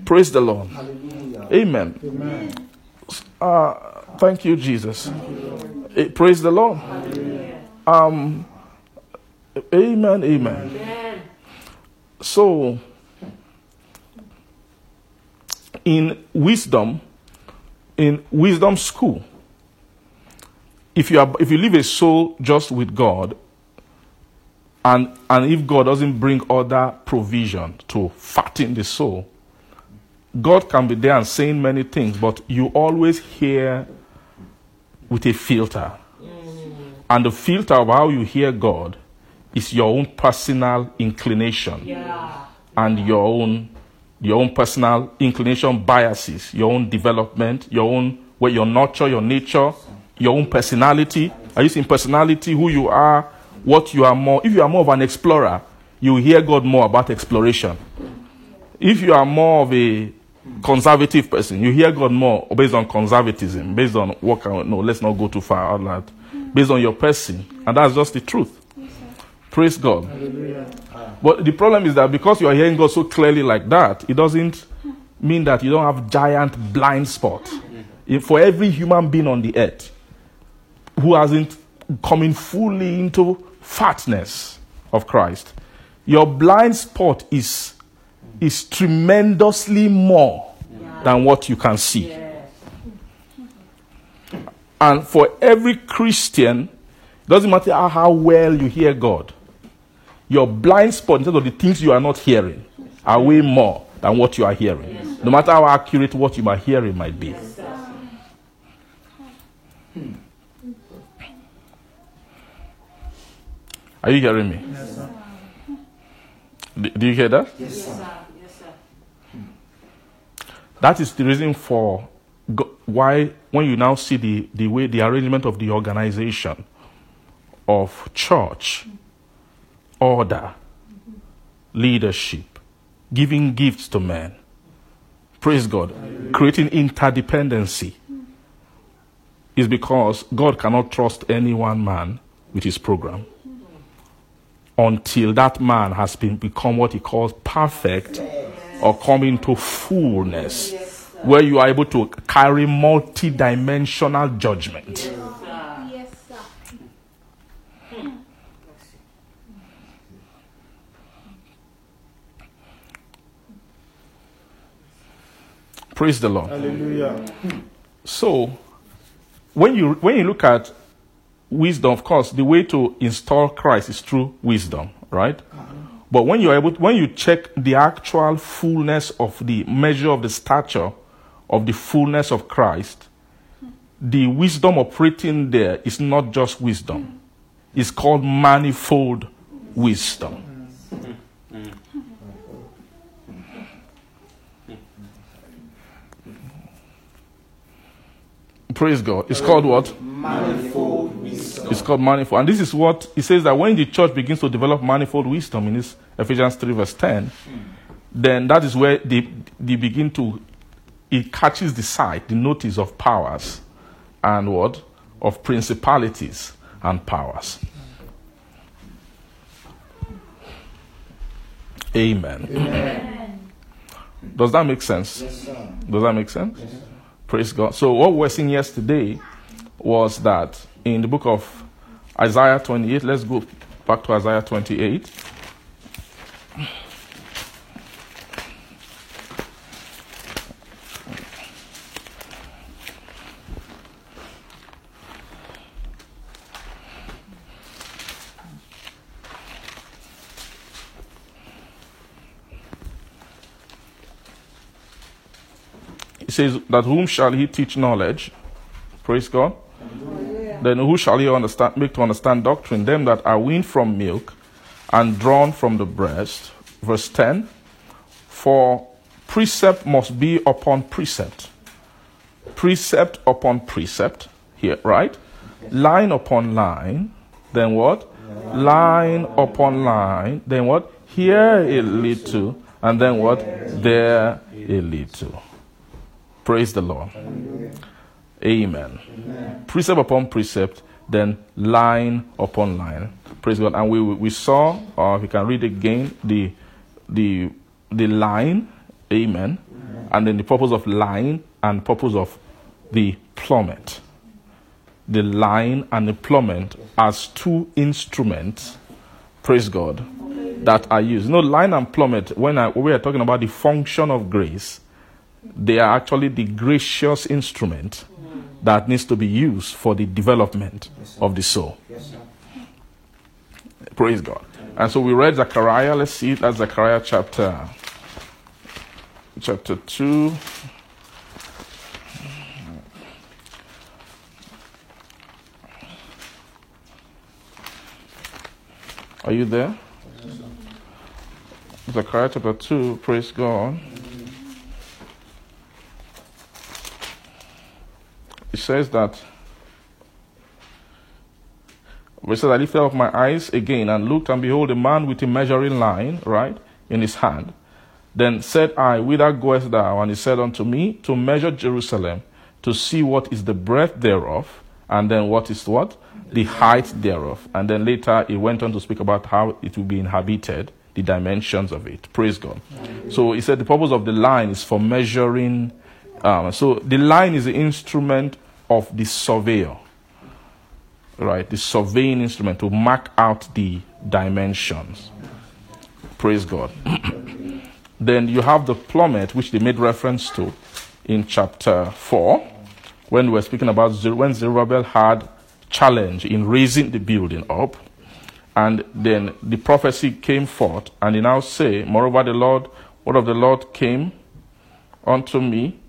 [SPEAKER 1] Mm. Praise the Lord. Amen. Uh, thank you, Jesus. Eh, praise the Lord. Um, amen. Amen. So, in wisdom, in wisdom school, if you are if you leave a soul just with God, and and if God doesn't bring other provision to fatten the soul, God can be there and saying many things, but you always hear with a filter. And the filter of how you hear God is your own personal inclination and your own your own personal inclination biases, your own development, your own where your nurture, your nature, your own personality. Are you seeing personality, who you are, what you are more? If you are more of an explorer, you hear God more about exploration. If you are more of a conservative person, you hear God more based on conservatism, based on what can no, let's not go too far out loud. Based on your person. And that's just the truth. Praise God. But the problem is that because you are hearing God so clearly like that, it doesn't mean that you don't have giant blind spot. For every human being on the earth who hasn't coming fully into fatness of Christ, your blind spot is is tremendously more than what you can see. And for every Christian, it doesn't matter how- well you hear God, your blind spot in terms of the things you are not hearing are way more than what you are hearing. No matter how accurate what you are hearing might be. Are you hearing me? Do- Do you hear that? That is the reason for why, when you now see the, the way the arrangement of the organization of church, order, leadership, giving gifts to men, praise God, creating interdependency, is because God cannot trust any one man with his program until that man has been become what he calls perfect or come into fullness where you are able to carry multi-dimensional judgment
[SPEAKER 4] Yes, sir.
[SPEAKER 1] praise the lord
[SPEAKER 7] Hallelujah.
[SPEAKER 1] so when you when you look at wisdom of course the way to install christ is through wisdom right but when you're able when you check the actual fullness of the measure of the stature of the fullness of christ the wisdom operating there is not just wisdom. It's called manifold wisdom praise god it's called what
[SPEAKER 7] Manifold wisdom.
[SPEAKER 1] It's called manifold. And this is what it says that when the church begins to develop manifold wisdom in this Ephesians 3, verse 10, then that is where they, they begin to, it catches the sight, the notice of powers and what? Of principalities and powers. Amen. Does that make sense? Does that make sense? Praise God. So, what we were seeing yesterday was that in the book of Isaiah 28, let's go back to Isaiah 28. Says that whom shall he teach knowledge? Praise God. Then who shall he understand, make to understand doctrine? Them that are weaned from milk and drawn from the breast. Verse 10 For precept must be upon precept, precept upon precept, here, right? Line upon line, then what? Line upon line, then what? Here a little, and then what? There a little. Praise the Lord. Amen. Precept upon precept, then line upon line. Praise God. And we we saw, or if you can read again, the the the line, amen, and then the purpose of line and purpose of the plummet. The line and the plummet as two instruments, praise God, that are used. You know, line and plummet, when, I, when we are talking about the function of grace, they are actually the gracious instrument that needs to be used for the development of the soul. Praise God. And so we read Zechariah. Let's see That's Zechariah chapter chapter 2. Are you there? Zechariah chapter 2, praise God. It says that we said I lifted up my eyes again and looked, and behold, a man with a measuring line, right, in his hand. Then said I, Whither goest thou? And he said unto me, To measure Jerusalem, to see what is the breadth thereof, and then what is what? The height thereof. And then later he went on to speak about how it will be inhabited, the dimensions of it. Praise God. So he said the purpose of the line is for measuring. Um, so the line is the instrument of the surveyor right, the surveying instrument to mark out the dimensions. Praise God. then you have the plummet, which they made reference to in chapter 4, when we were speaking about when Zerubbabel had challenge in raising the building up. And then the prophecy came forth, and they now say, Moreover, the Lord, word of the Lord came unto me,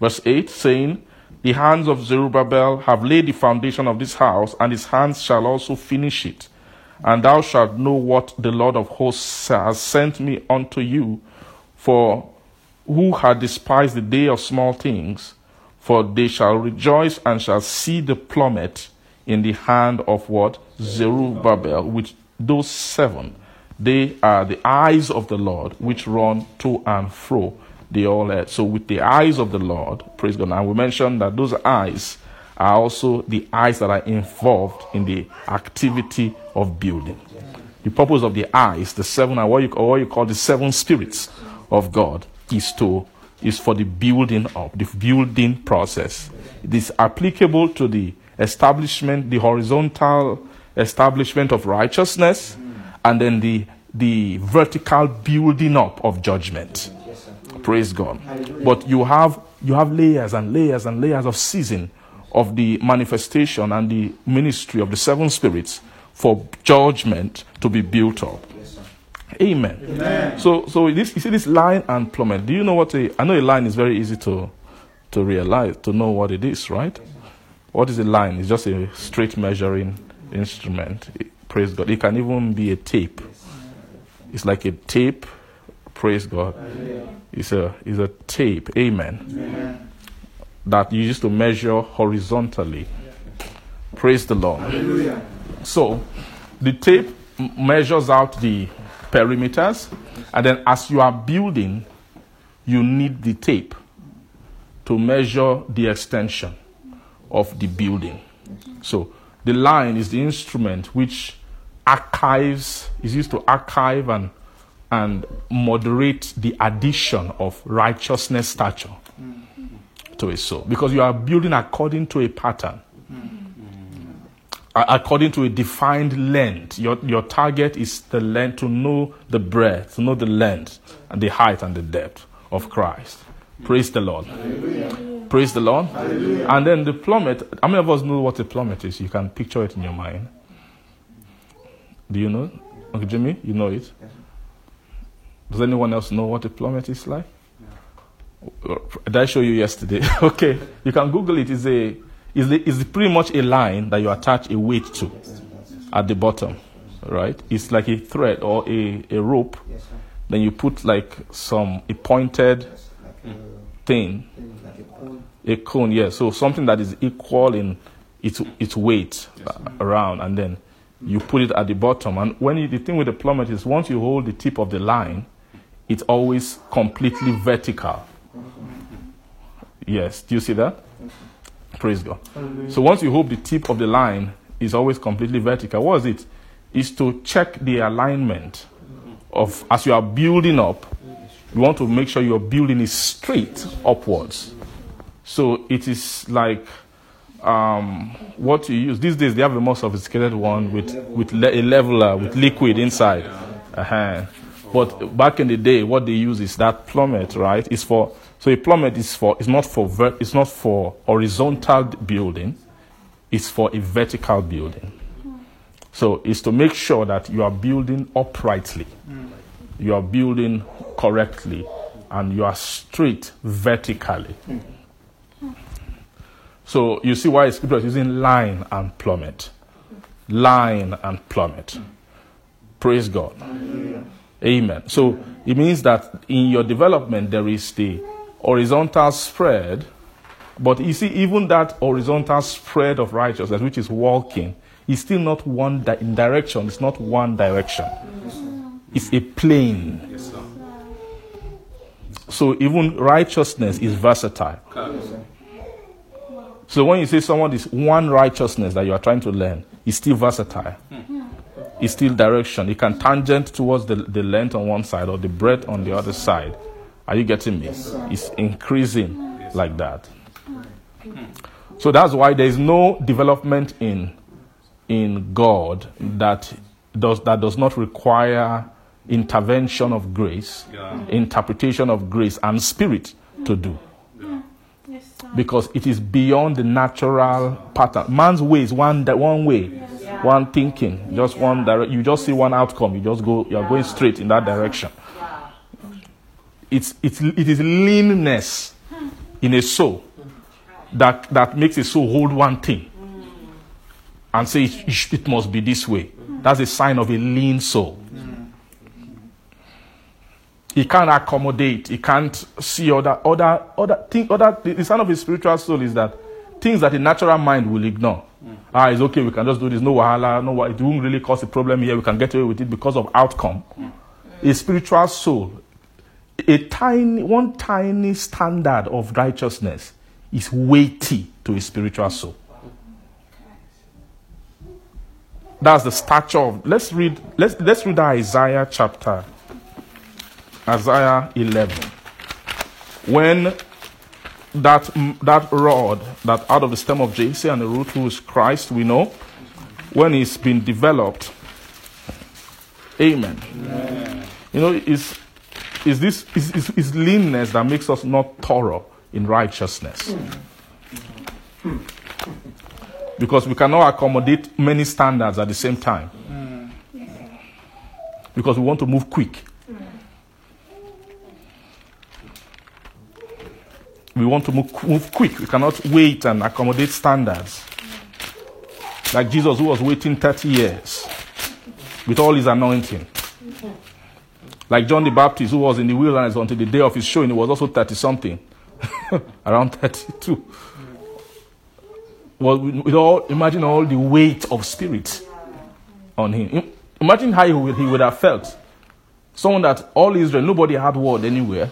[SPEAKER 1] verse 8, saying, the hands of Zerubbabel have laid the foundation of this house, and his hands shall also finish it. And thou shalt know what the Lord of hosts has sent me unto you. For who had despised the day of small things, for they shall rejoice and shall see the plummet in the hand of what? Zerubbabel, which those seven, they are the eyes of the Lord, which run to and fro the all earth. So with the eyes of the Lord, praise God. And we mentioned that those eyes are also the eyes that are involved in the activity of building. The purpose of the eyes, the seven, or what you, or what you call the seven spirits of God, is to is for the building up, the building process. It is applicable to the establishment, the horizontal establishment of righteousness, and then the the vertical building up of judgment. Praise God. But you have you have layers and layers and layers of season of the manifestation and the ministry of the seven spirits for judgment to be built up. Amen.
[SPEAKER 7] Amen.
[SPEAKER 1] So so this you see this line and plummet. Do you know what a I know a line is very easy to to realize, to know what it is, right? What is a line? It's just a straight measuring instrument. Praise God. It can even be a tape. It's like a tape. Praise God. It's a, it's a tape. Amen. That you used to measure horizontally. Praise the Lord. So, the tape measures out the perimeters, and then as you are building, you need the tape to measure the extension of the building. So, the line is the instrument which archives, is used to archive and, and moderate the addition of righteousness stature to a soul. Because you are building according to a pattern according to a defined length. Your, your target is the length to know the breadth, to know the length and the height and the depth of Christ. Praise the Lord. Praise the Lord. And then the plummet. How many of us know what a plummet is? You can picture it in your mind. Do you know? Uncle Jimmy, you know it? Does anyone else know what a plummet is like? Did I show you yesterday? okay, you can Google it. It's a is the is pretty much a line that you attach a weight to at the bottom, right? It's like a thread or a, a rope.
[SPEAKER 3] Yes.
[SPEAKER 1] Then you put like some a pointed
[SPEAKER 3] Like
[SPEAKER 1] thing,
[SPEAKER 3] a, like a cone.
[SPEAKER 1] a cone. Yeah, so something that is equal in its its weight uh, around, and then you put it at the bottom. And when you, the thing with the plummet is once you hold the tip of the line, it's always completely vertical. Yes, do you see that? Praise God. So once you hold the tip of the line, is always completely vertical. What is it? Is to check the alignment of as you are building up. You want to make sure your building is straight upwards. So it is like um, what you use these days. They have a more sophisticated one with with le- a leveler with liquid inside. Uh-huh. But back in the day, what they use is that plummet, right? It's for so a plummet is for it's not for ver- it's not for horizontal building. It's for a vertical building. So it's to make sure that you are building uprightly, you are building correctly, and you are straight vertically. So you see why scripture is using line and plummet. Line and plummet. Praise God. Amen. So it means that in your development there is the horizontal spread, but you see, even that horizontal spread of righteousness, which is walking, is still not one di- direction. It's not one direction. It's a plane.
[SPEAKER 5] Yes.
[SPEAKER 1] So even righteousness is versatile. So when you say someone is one righteousness that you are trying to learn, it's still versatile. Hmm. It's still direction. It can tangent towards the, the length on one side or the breadth on the other side. Are you getting me? It's increasing like that. So that's why there is no development in in God that does that does not require intervention of grace,
[SPEAKER 5] Yeah.
[SPEAKER 1] interpretation of grace and spirit to do
[SPEAKER 4] Yes,
[SPEAKER 1] because it is beyond the natural pattern. Man's way is one that one way, one thinking, just one direct. You just see one outcome. You just go. You are going straight in that direction. It's it's it is leanness in a soul that that makes a soul hold one thing mm. and say it, it must be this way. Mm. That's a sign of a lean soul. Mm. He can't accommodate. He can't see other other other thing. Other the, the sign of a spiritual soul is that things that the natural mind will ignore. Ah, it's okay. We can just do this. No wahala. No, it won't really cause a problem here. We can get away with it because of outcome. A spiritual soul, a tiny one tiny standard of righteousness is weighty to a spiritual soul. That's the stature of. Let's read. Let's let's read Isaiah chapter. Isaiah 11. When that, mm, that rod, that out of the stem of Jesse and the root who is Christ, we know, when it's been developed, amen. You know, it's, it's this it's, it's, it's leanness that makes us not thorough in righteousness. Because we cannot accommodate many standards at the same time. Mm. Because we want to move quick. We want to move, move quick. We cannot wait and accommodate standards. Like Jesus, who was waiting 30 years with all his anointing. Like John the Baptist, who was in the wilderness until the day of his showing, he was also 30 something, around 32. Well, with all, imagine all the weight of spirit on him. Imagine how he would, he would have felt. Someone that all Israel, nobody had word anywhere.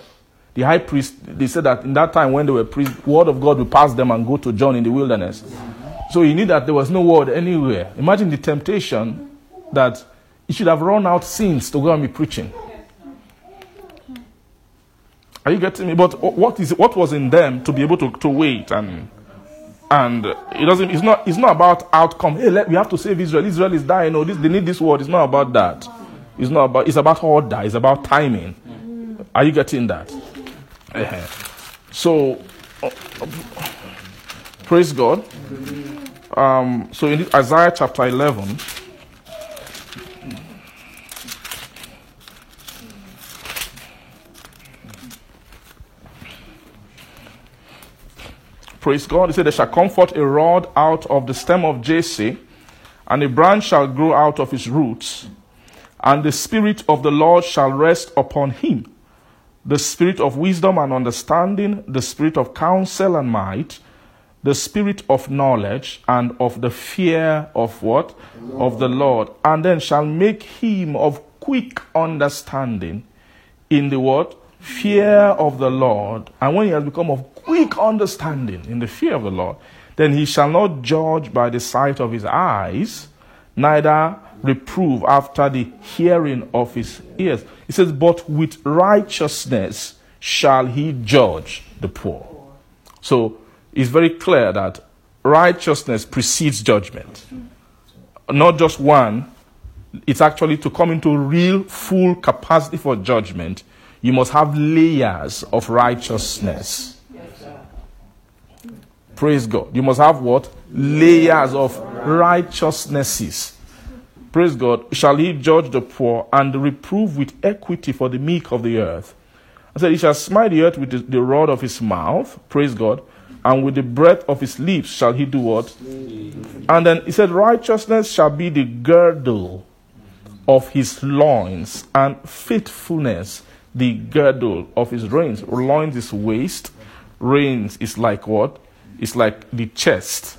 [SPEAKER 1] The high priest, they said that in that time when they were priests, word of God would pass them and go to John in the wilderness. So he knew that there was no word anywhere. Imagine the temptation that he should have run out since to go and be preaching. Are you getting me? But what is what was in them to be able to, to wait and and it doesn't it's not it's not about outcome. Hey, let, we have to save Israel. Israel is dying. Oh, this they need this word. It's not about that. It's not about it's about order. It's about timing. Are you getting that? Eh-heh. So, uh, praise God. Um, so in Isaiah chapter 11, Praise God. He said, They shall comfort a rod out of the stem of Jesse, and a branch shall grow out of his roots, and the Spirit of the Lord shall rest upon him the Spirit of wisdom and understanding, the Spirit of counsel and might, the Spirit of knowledge and of the fear of what? Of the Lord. And then shall make him of quick understanding in the what? Fear of the Lord. And when he has become of quick understanding in the fear of the Lord, then he shall not judge by the sight of his eyes, neither reprove after the hearing of his ears. He says, But with righteousness shall he judge the poor. So it's very clear that righteousness precedes judgment. Not just one, it's actually to come into real full capacity for judgment, you must have layers of righteousness. Praise God. You must have what? Layers of righteousnesses. Praise God. Shall he judge the poor and reprove with equity for the meek of the earth? I said, He shall smite the earth with the, rod of his mouth. Praise God. And with the breath of his lips shall he do what? And then he said, Righteousness shall be the girdle of his loins, and faithfulness the girdle of his reins. Loins is waist, reins is like what? It's like the chest.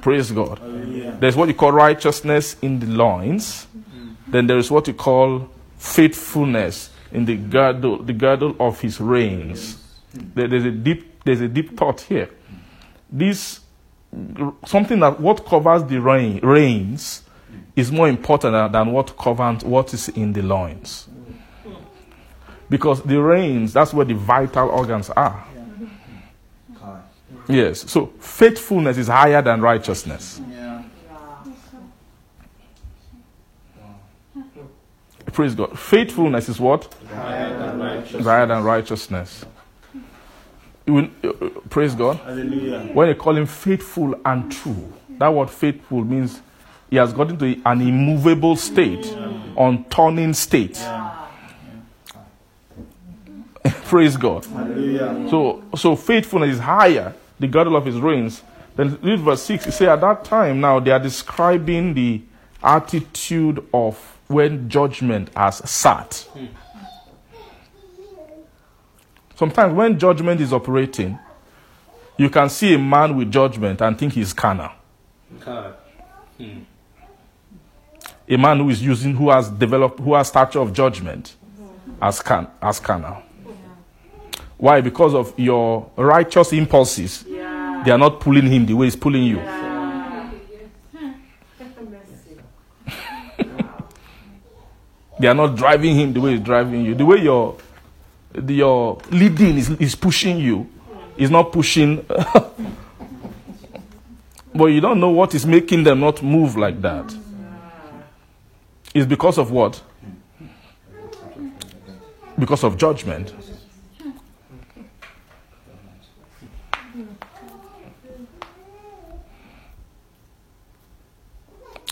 [SPEAKER 1] Praise God. There's what you call righteousness in the loins. Then there is what you call faithfulness in the girdle, the girdle of his reins. There- There's a deep, there's a deep thought here. This something that what covers the rein, reins is more important than- than what covers what is in the loins. Because the reins, that's where the vital organs are. Yes. So faithfulness is higher than righteousness. Praise God. Faithfulness is what? Higher than righteousness. You will- uh, uh, praise God.
[SPEAKER 7] Hallelujah.
[SPEAKER 1] When you call him faithful and true, that word faithful means he has gotten to an immovable state, unturning state. Praise God.
[SPEAKER 7] Hallelujah.
[SPEAKER 1] So, so faithfulness is higher, the girdle of his reins. Then read verse 6. He say at that time now they are describing the attitude of when judgment has sat. Sometimes when judgment is operating, you can see a man with judgment and think he's carnal. A man who is using, who has developed, who has stature of judgment as, can, as carnal. Why? Because of your righteous impulses. They are not pulling him the way he's pulling you. They are not driving him the way he's driving you. The way your your leading is, is pushing you is not pushing. but you don't know what is making them not move like that. It's because of what? Because of judgment.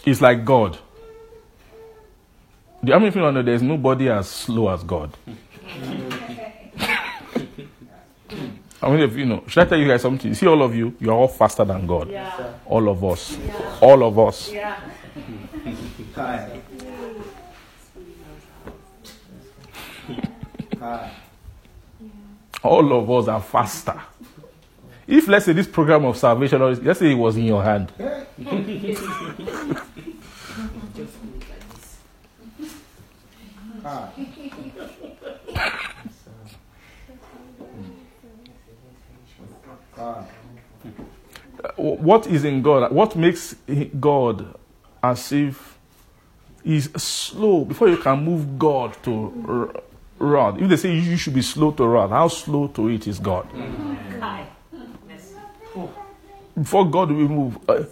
[SPEAKER 1] It's like God. Do you- How many people know there's nobody as slow as God? How many of you know? Should I tell you guys something? You see, all of you, you are all faster than God. All of us. All of us.
[SPEAKER 7] Kai. Kai.
[SPEAKER 1] All of us are faster. If, let's say, this program of salvation, or let's say it was in your hand,
[SPEAKER 7] Kai. Kai.
[SPEAKER 1] what is in God? What makes God as if He's slow before you can move God to r- wrath? If they say you should be slow to wrath, how slow to it is God? Before God will move, uh,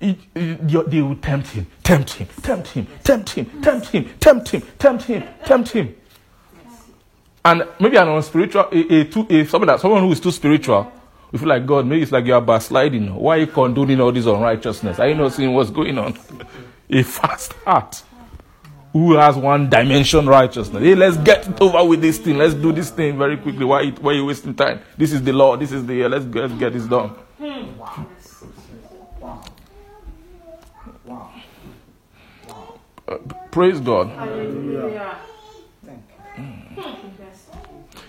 [SPEAKER 1] it- it- they will tempt him, tempt him, tempt him, tempt him, tempt him, tempt him, tempt him, tempt him. And maybe an unspiritual, a, a, too, a, someone, that, someone who is too spiritual, we feel like God, maybe it's like you are backsliding. Why are you condoning all this unrighteousness? Are you not seeing what's going on? A fast heart who has one dimension righteousness. Hey, let's get it over with this thing. Let's do this thing very quickly. Why, why are you wasting time? This is the law. This is the year. Let's let's get this done. Uh, praise God.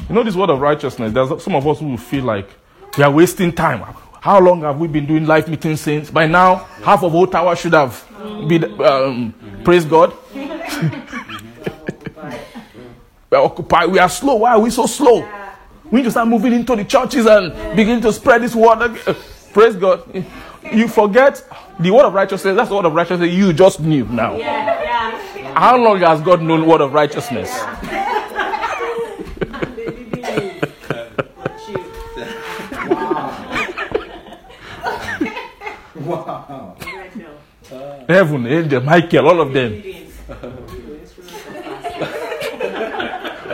[SPEAKER 1] You know this word of righteousness. There's some of us who feel like we are wasting time. How long have we been doing life meetings since? By now, half of Old Tower should have been. Um, praise God. we are occupied. We are slow. Why are we so slow? We need to start moving into the churches and begin to spread this word. Uh, praise God. You forget the word of righteousness. That's the word of righteousness you just knew now.
[SPEAKER 2] Yeah, yeah.
[SPEAKER 1] How long has God known the word of righteousness? Wow. Wow! Heaven, angel, Michael, all of them.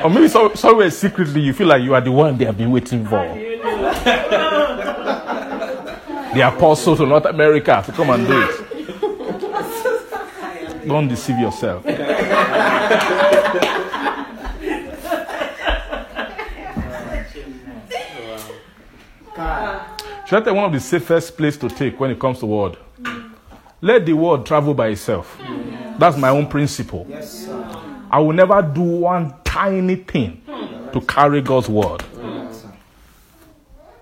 [SPEAKER 1] Or maybe so, somewhere secretly you feel like you are the one they have been waiting for. the apostle to North America to come and do it. Don't deceive yourself. Should I one of the safest place to take when it comes to word? Let the word travel by itself. That's my own principle.
[SPEAKER 7] Yes.
[SPEAKER 1] I will never do one tiny thing to carry God's word.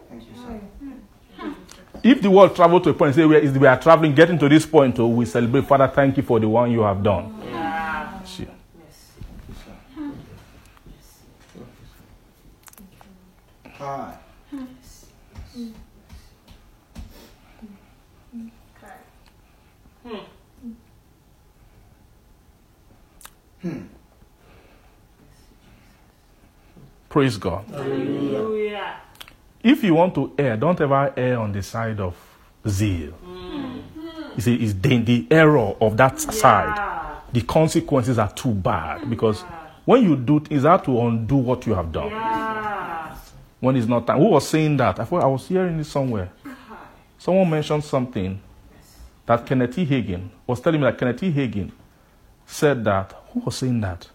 [SPEAKER 7] Thank you, sir.
[SPEAKER 1] If the world travel to a point, say we are, we are traveling, getting to this point, oh, we celebrate. Father, thank you for the one you have done. See.
[SPEAKER 7] Hi. Hmm. Hmm. Hmm.
[SPEAKER 1] Praise God.
[SPEAKER 2] Hallelujah.
[SPEAKER 1] If you want to err, don't ever err on the side of zeal. You see, it's the, the error of that side.
[SPEAKER 2] Ah,
[SPEAKER 1] The consequences are too bad because when you do, it's hard to undo what you have done.
[SPEAKER 2] yeah.
[SPEAKER 1] when it's not time. Who was saying that? I thought I was hearing it somewhere. Someone mentioned something that Kenneth E. Hagin was telling me that Kenneth E. Hagin said that. Who was saying that?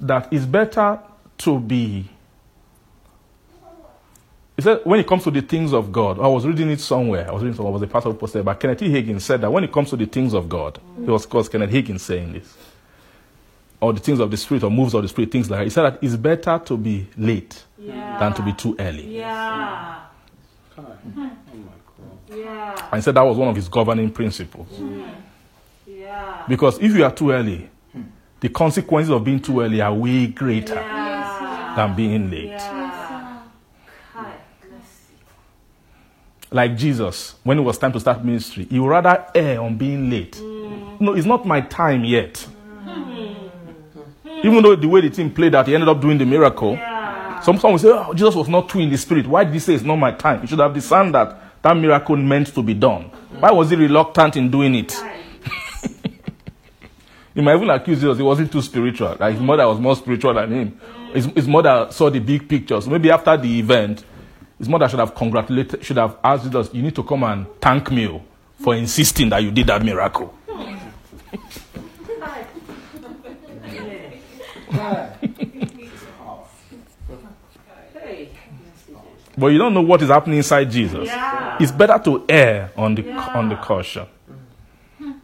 [SPEAKER 1] That it's better to be. He said when it comes to the things of God, I was reading it somewhere. I was reading somewhere. It was a pastor who posted, but Kenneth E. Hagin said that when it comes to the things of God, it was of course Kenneth Hagin saying this, or the things of the spirit or moves of the spirit, things like that. He said that it's better to be late
[SPEAKER 2] Yeah.
[SPEAKER 1] than to be too early.
[SPEAKER 2] Yeah. Yeah.
[SPEAKER 1] And he said that was one of his governing principles. Hmm.
[SPEAKER 2] Yeah.
[SPEAKER 1] Because if you are too early, the consequences of being too early are way greater
[SPEAKER 2] Yeah.
[SPEAKER 1] Than being late.
[SPEAKER 2] Yeah. Hi. Let's see.
[SPEAKER 1] Like Jesus, when it was time to start ministry, he would rather err on being late. Mm. No, it's not my time yet. Mm. Even though the way the team played out, he ended up doing the miracle.
[SPEAKER 2] Yeah.
[SPEAKER 1] Some someone will say, oh, Jesus was not true in the spirit. Why did he say it's not my time? He should have discerned that that miracle meant to be done. Mm. Why was he reluctant in doing it? He might even accuse Jesus. He wasn't too spiritual. Like his mother was more spiritual than him. His, his mother saw the big pictures. Maybe after the event, his mother should have congratulated, should have asked Jesus, "You need to come and thank me oh, for insisting that you did that miracle." But you don't know what is happening inside Jesus.
[SPEAKER 2] Yeah.
[SPEAKER 1] It's better to err on the on the caution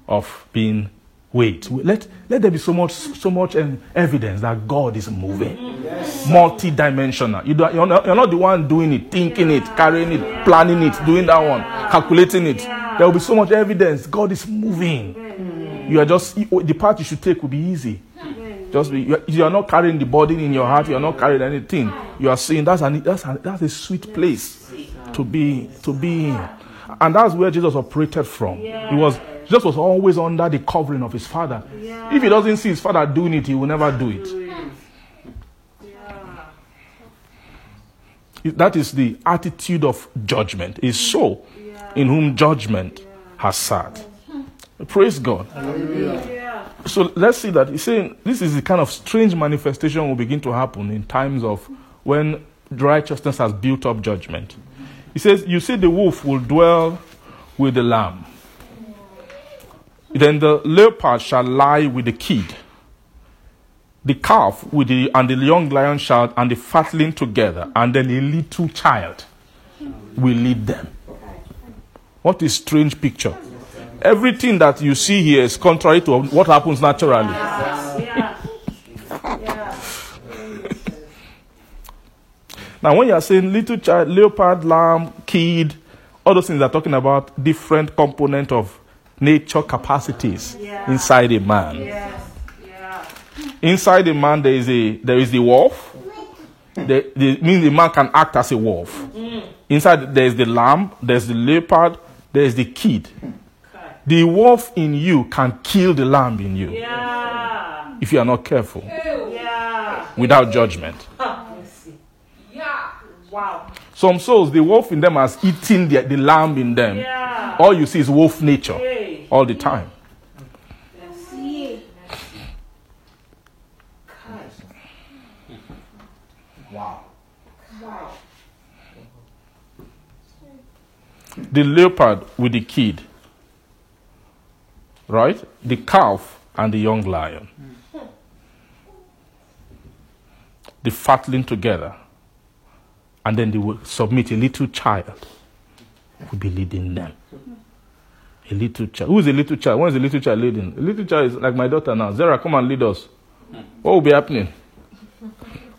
[SPEAKER 1] of being wait. Let let there be so much so much um, evidence that God is moving. Multi-dimensional. You you're, not, you're not the one doing it, thinking it, carrying it, planning it, doing that one, calculating it. There will be so much evidence. God is moving. You are just the part you should take will be easy. Just be, you, are, you are not carrying the burden in your heart. You are not carrying anything. You are saying that's an, that's an, that's a sweet place to be to be in, and that's where Jesus operated from. He was Jesus was always under the covering of his father. If he doesn't see his father doing it, he will never do it. Hmm.
[SPEAKER 2] Yeah.
[SPEAKER 1] That is the attitude of judgment. Is so in whom judgment has sat. Hmm. Praise God.
[SPEAKER 2] Yeah.
[SPEAKER 1] So let's see that he's saying this is the kind of strange manifestation will begin to happen in times of when righteousness has built up judgment. He says, You say the wolf will dwell with the lamb. Then the leopard shall lie with the kid. the calf with the and the young lion shall and the fatling together, and then a little child will lead them. What a strange picture. Everything that you see here is contrary to what happens naturally. Now, when you are saying little child, leopard, lamb, kid, all those things are talking about different component of nature capacities
[SPEAKER 2] Yeah.
[SPEAKER 1] inside a man.
[SPEAKER 2] Yes. Yeah.
[SPEAKER 1] Inside a man, there is a there is the wolf. Hmm. The, the means the man can act as a wolf. Hmm. Inside there is the lamb, there's the leopard, there's the kid.
[SPEAKER 2] Okay.
[SPEAKER 1] The wolf in you can kill the lamb in you
[SPEAKER 2] Yeah.
[SPEAKER 1] if you are not careful,
[SPEAKER 2] Yeah.
[SPEAKER 1] without judgment.
[SPEAKER 2] Yeah. Wow.
[SPEAKER 1] Some souls, the wolf in them has eaten the, the lamb in them.
[SPEAKER 2] Yeah.
[SPEAKER 1] All you see is wolf nature
[SPEAKER 2] Hey.
[SPEAKER 1] All the time.
[SPEAKER 7] Wow.
[SPEAKER 1] The leopard with the kid, right? The calf and the young lion. The fatling together. And then they will submit a little child who will be leading them. A little child. Who is a little child? When is a little child leading? A little child is like my daughter now. Zara, come and lead us. What will be happening?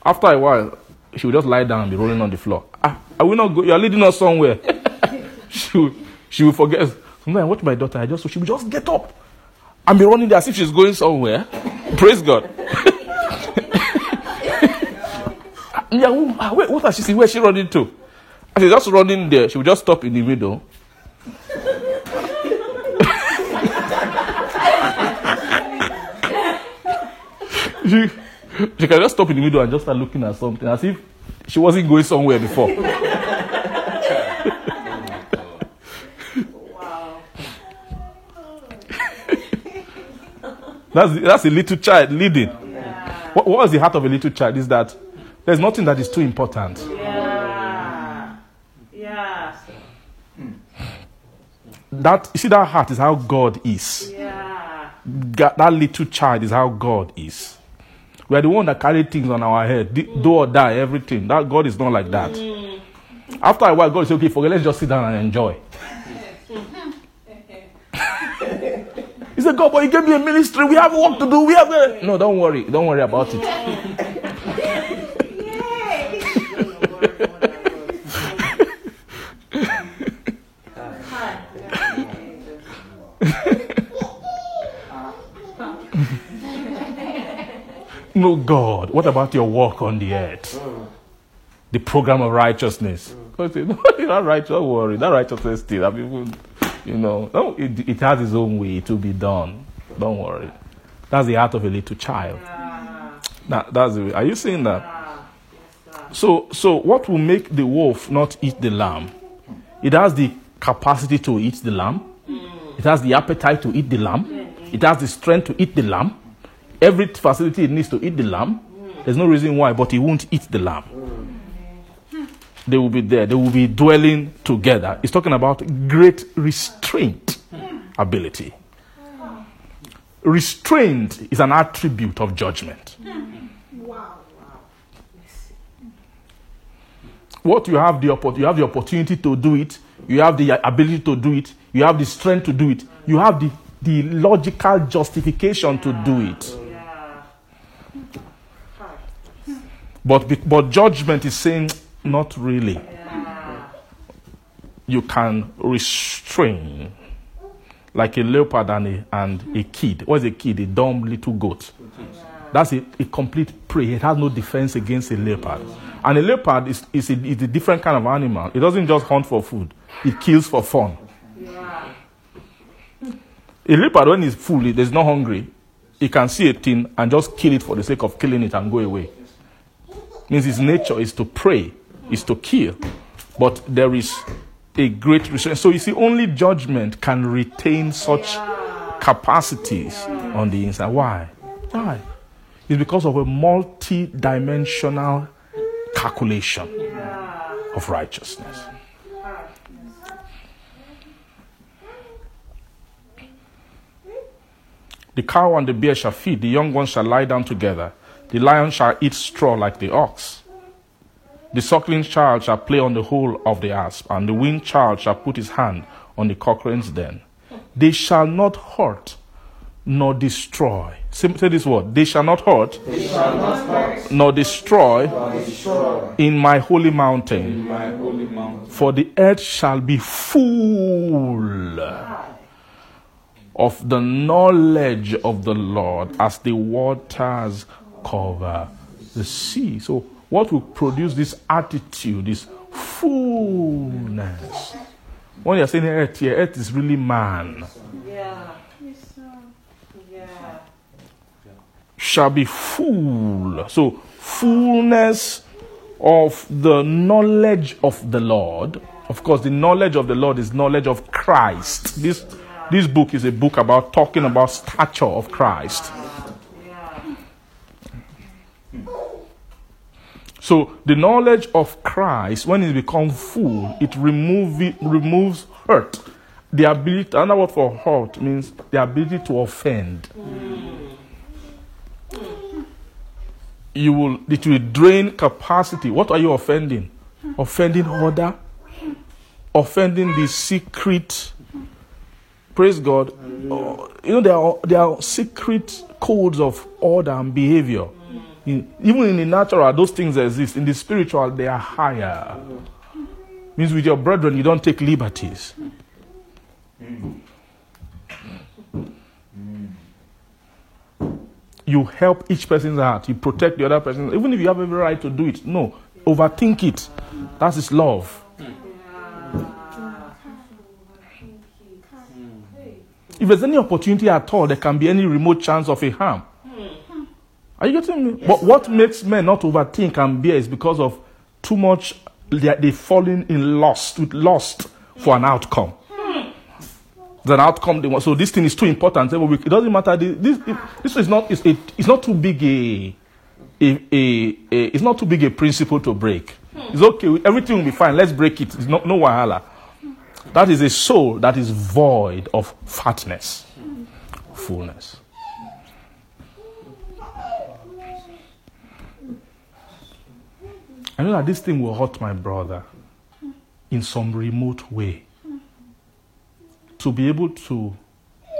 [SPEAKER 1] After a while, she will just lie down and be rolling on the floor. Ah, I will not go. You are leading us somewhere. she, will, she will forget. Sometimes I watch my daughter. I just she will just get up and be running there as if she's going somewhere. Praise God. yeah, ah, wait, what has she seen? Where is she running to? And she's just running there. She will just stop in the middle. She, she can just stop in the middle and just start looking at something as if she wasn't going somewhere before.
[SPEAKER 2] Wow.
[SPEAKER 1] That's, that's a little child leading.
[SPEAKER 2] Yeah.
[SPEAKER 1] What, what is the heart of a little child? Is that there's nothing that is too important.
[SPEAKER 2] Yeah. Yeah.
[SPEAKER 1] That you see, that heart is how God is.
[SPEAKER 2] Yeah.
[SPEAKER 1] That little child is how God is. We are the one that carry things on our head, do or die, everything. That God is not like that. Mm. After a while, God says, "Okay, forget. Let's just sit down and enjoy." he said, "God, but you gave me a ministry. We have work to do. We have a... no. Don't worry. Don't worry about it. No, God. What about your work on the earth? The program of righteousness. Said, no, you're not right. Don't worry. That righteousness still. I mean, you know, no, it, it has its own way to be done. Don't worry. That's the heart of a little child.
[SPEAKER 2] Yeah.
[SPEAKER 1] That, that's the way. Are you seeing that?
[SPEAKER 2] Ah. Yes.
[SPEAKER 1] So, so what will make the wolf not eat the lamb? It has the capacity to eat the lamb. It has the appetite to eat the lamb. It has the strength to eat the lamb. Every facility it needs to eat the lamb. There's no reason why, but it won't eat the lamb. They will be there. They will be dwelling together. He's talking about great restraint ability. Restraint is an attribute of judgment. what you have the you have the opportunity to do it you have the ability to do it you have the strength to do it you have the the logical justification to do it
[SPEAKER 2] Yeah.
[SPEAKER 1] But but judgment is saying not really.
[SPEAKER 2] Yeah.
[SPEAKER 1] you can restrain like a leopard and a, and a kid. What's a kid? A dumb little goat. That's a, a complete prey. It has no defense against a leopard. And a leopard is, is, a, is a different kind of animal. It doesn't just hunt for food. It kills for fun.
[SPEAKER 2] Yeah.
[SPEAKER 1] A leopard, when he's full, he's not hungry, he can see a thing and just kill it for the sake of killing it and go away. Means his nature is to prey, is to kill. But there is a great restraint. So you see, only judgment can retain such capacities on the inside. Why? Why? It's because of a multi dimensional calculation of righteousness. The cow and the bear shall feed, the young ones shall lie down together. The lion shall eat straw like the ox. The suckling child shall play on the hole of the asp, and the weaned child shall put his hand on the cockatrice' den. They shall not hurt nor destroy. Say, say this word. They shall not hurt, nor destroy in my holy mountain.
[SPEAKER 5] My holy mountain.
[SPEAKER 1] For the earth shall be full of the knowledge of the Lord as the waters cover the sea. So, what will produce this attitude, this fullness? When you're saying earth here, earth is really man.
[SPEAKER 2] Yeah. Yeah.
[SPEAKER 1] Shall be full. So, fullness of the knowledge of the Lord. Of course, the knowledge of the Lord is knowledge of Christ. This, this book is a book about talking about stature of Christ. So the knowledge of Christ, when it becomes full, it remove it removes hurt. The ability, another word for hurt means the ability to offend. You will, it will drain capacity. What are you offending? Offending order, offending the secret. Praise God. Uh, you know there are there are secret codes of order and behavior. In, even in the natural, those things exist. In the spiritual, they are higher. Means with your brethren, you don't take liberties. You help each person's heart. You protect the other person, even if you have every right to do it. No, overthink it. That is love. If there's any opportunity at all, there can be any remote chance of a harm. Are you getting me? but what makes men not overthink and bear is because of too much, they, they falling in lust, with lust for an outcome. An outcome they want. So this thing is too important. Say, well, we- It doesn't matter. This, this, this is not, it's, a, it's not too big a, a, a, a, it's not too big a principle to break. It's okay. Everything will be fine. Let's break it. It's not, no wahala. That is a soul that is void of fatness, fullness. I know that this thing will hurt my brother in some remote way. To be able to,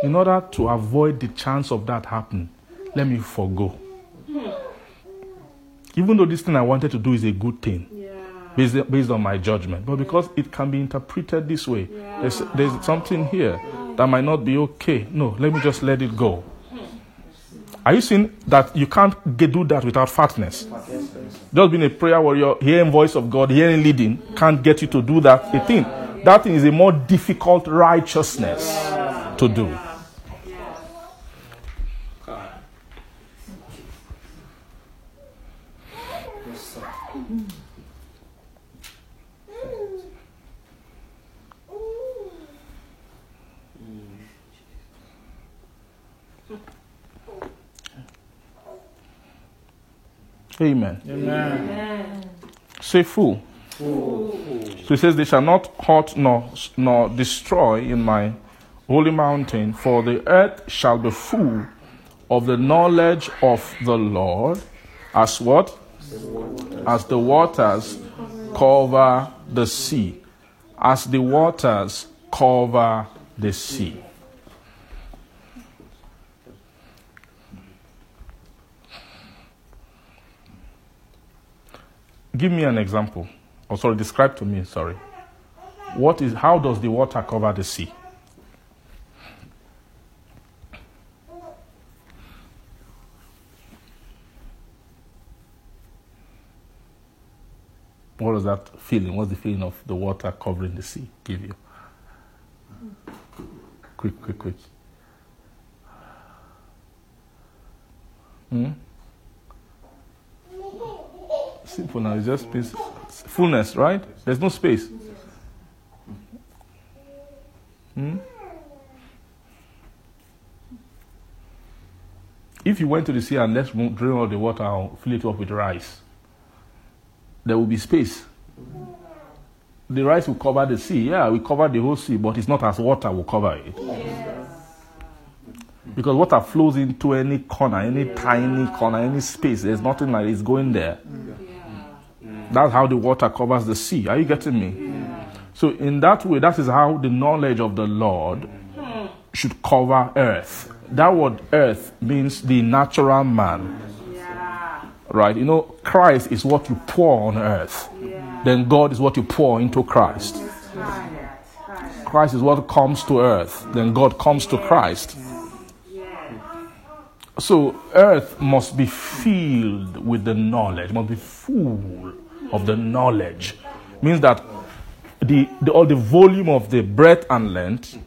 [SPEAKER 1] in order to avoid the chance of that happening, let me forego. Even though this thing I wanted to do is a good thing, based, based on my judgment, but because it can be interpreted this way, there's, there's something here that might not be okay. No, let me just let it go. Are you seeing that you can't get, do that without fatness? Just being a prayer warrior, hearing voice of God, hearing leading, can't get you to do that. A thing. That thing is a more difficult righteousness to do. Amen.
[SPEAKER 2] Amen.
[SPEAKER 1] Say full. So he says, They shall not hurt nor, nor destroy in my holy mountain, for the earth shall be full of the knowledge of the Lord, as what? As the waters cover the sea. As the waters cover the sea. Give me an example. Oh, sorry, describe to me, sorry. What is, how does the water cover the sea? What is that feeling? What's the feeling of the water covering the sea give you? Quick, quick, quick. Hmm? Simple now, it's just space. Fullness, right? There's no space. Hmm? If you went to the sea and let's drain all the water and fill it up with rice, there will be space. The rice will cover the sea. Yeah, we cover the whole sea, but it's not as water will cover it. Because water flows into any corner, any tiny corner, any space. There's nothing like it's going there. That's how the water covers the sea. Are you getting me? So, in that way, that is how the knowledge of the Lord should cover earth. That word earth means the natural man. Right? You know, Christ is what you pour on earth. Then God is what you pour into Christ. Christ is what comes to earth. Then God comes to Christ. So earth must be filled with the knowledge, must be full of the knowledge. Means that the, the all the volume of the breadth and length,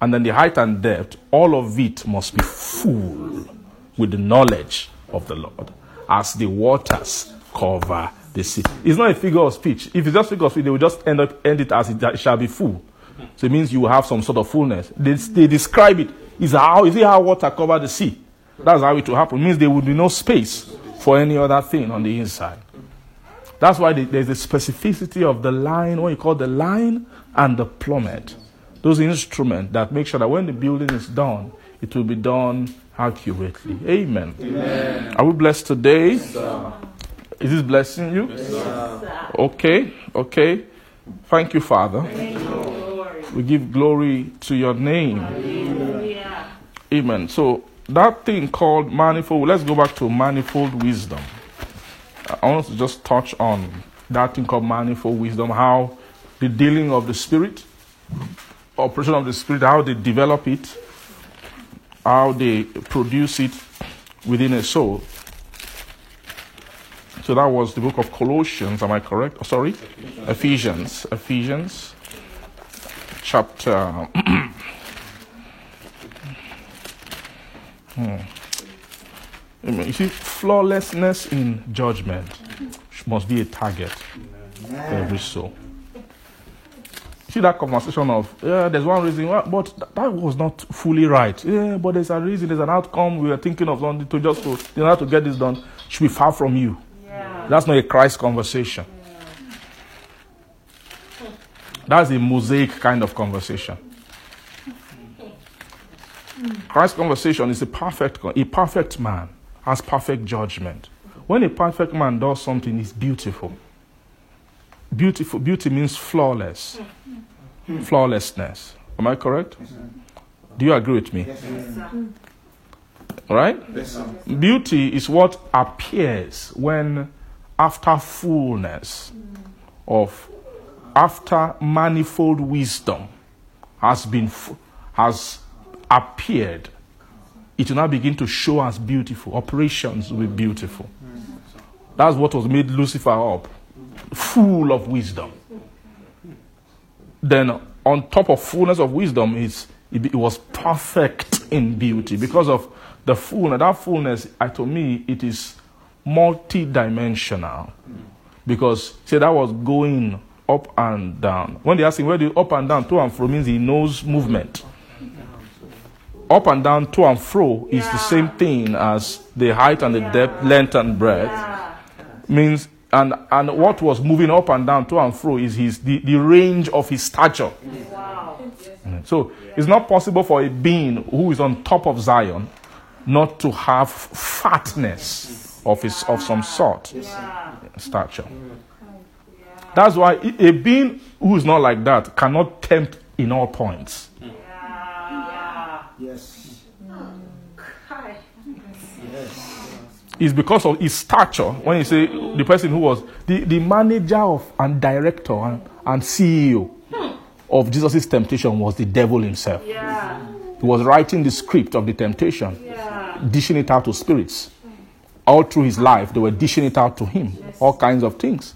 [SPEAKER 1] and then the height and depth, all of it must be full with the knowledge of the Lord, as the waters cover the sea. It's not a figure of speech. If it's just a figure of speech, they will just end up end it as it, it shall be full. So it means you have some sort of fullness. They, they describe it. Is how is it how water cover the sea? That's how it will happen. It means there will be no space for any other thing on the inside. That's why there's a specificity of the line, what you call the line and the plummet. Those instruments that make sure that when the building is done, it will be done accurately. Amen. Are we blessed today? Is this blessing you? Okay, okay. Thank you, Father. We give glory to your name. Amen. So that thing called manifold, let's go back to manifold wisdom. I want to just touch on that thing called manifold wisdom, how the dealing of the spirit, operation of the spirit, how they develop it, how they produce it within a soul. So that was the book of Colossians, am I correct? Oh, sorry? Ephesians. Ephesians chapter. hmm. Amen. You see, flawlessness in judgment must be a target for every soul. See that conversation of, yeah, there's one reason, why, but that was not fully right. Yeah, but there's a reason, there's an outcome. We were thinking of something to just to, in order to get this done, should be far from you. That's not a Christ conversation. That's a mosaic kind of conversation. Christ conversation is a perfect, a perfect man has perfect judgment. When a perfect man does something, it's beautiful. Beautiful. Beauty means flawless. Flawlessness. Am I correct? Do you agree with me? Right? Beauty is what appears when, after fullness of, after manifold wisdom has been, has appeared, it will now begin to show as beautiful. Operations will be beautiful. That's what was made Lucifer up, full of wisdom. Then, on top of fullness of wisdom, is it was perfect in beauty because of the fullness. That fullness, uh, to me, it is multi-dimensional because say that was going up and down. When they ask him where the up and down, to and fro means he knows movement up and down, to and fro is the same thing as the height and the depth, length and breadth. Means and and what was moving up and down, to and fro is his the, the range of his stature. Mm. So it's not possible for a being who is on top of Zion not to have fatness of his of some sort stature. That's why a being who is not like that cannot tempt in all points.
[SPEAKER 7] Yes. Yes.
[SPEAKER 1] It's because of his stature. When you say the person who was the, the manager of and director and, and CEO of Jesus' temptation was the devil himself. Yeah. He was writing the script of the temptation, yeah. dishing it out to spirits. All through his life, they were dishing it out to him, all kinds of things.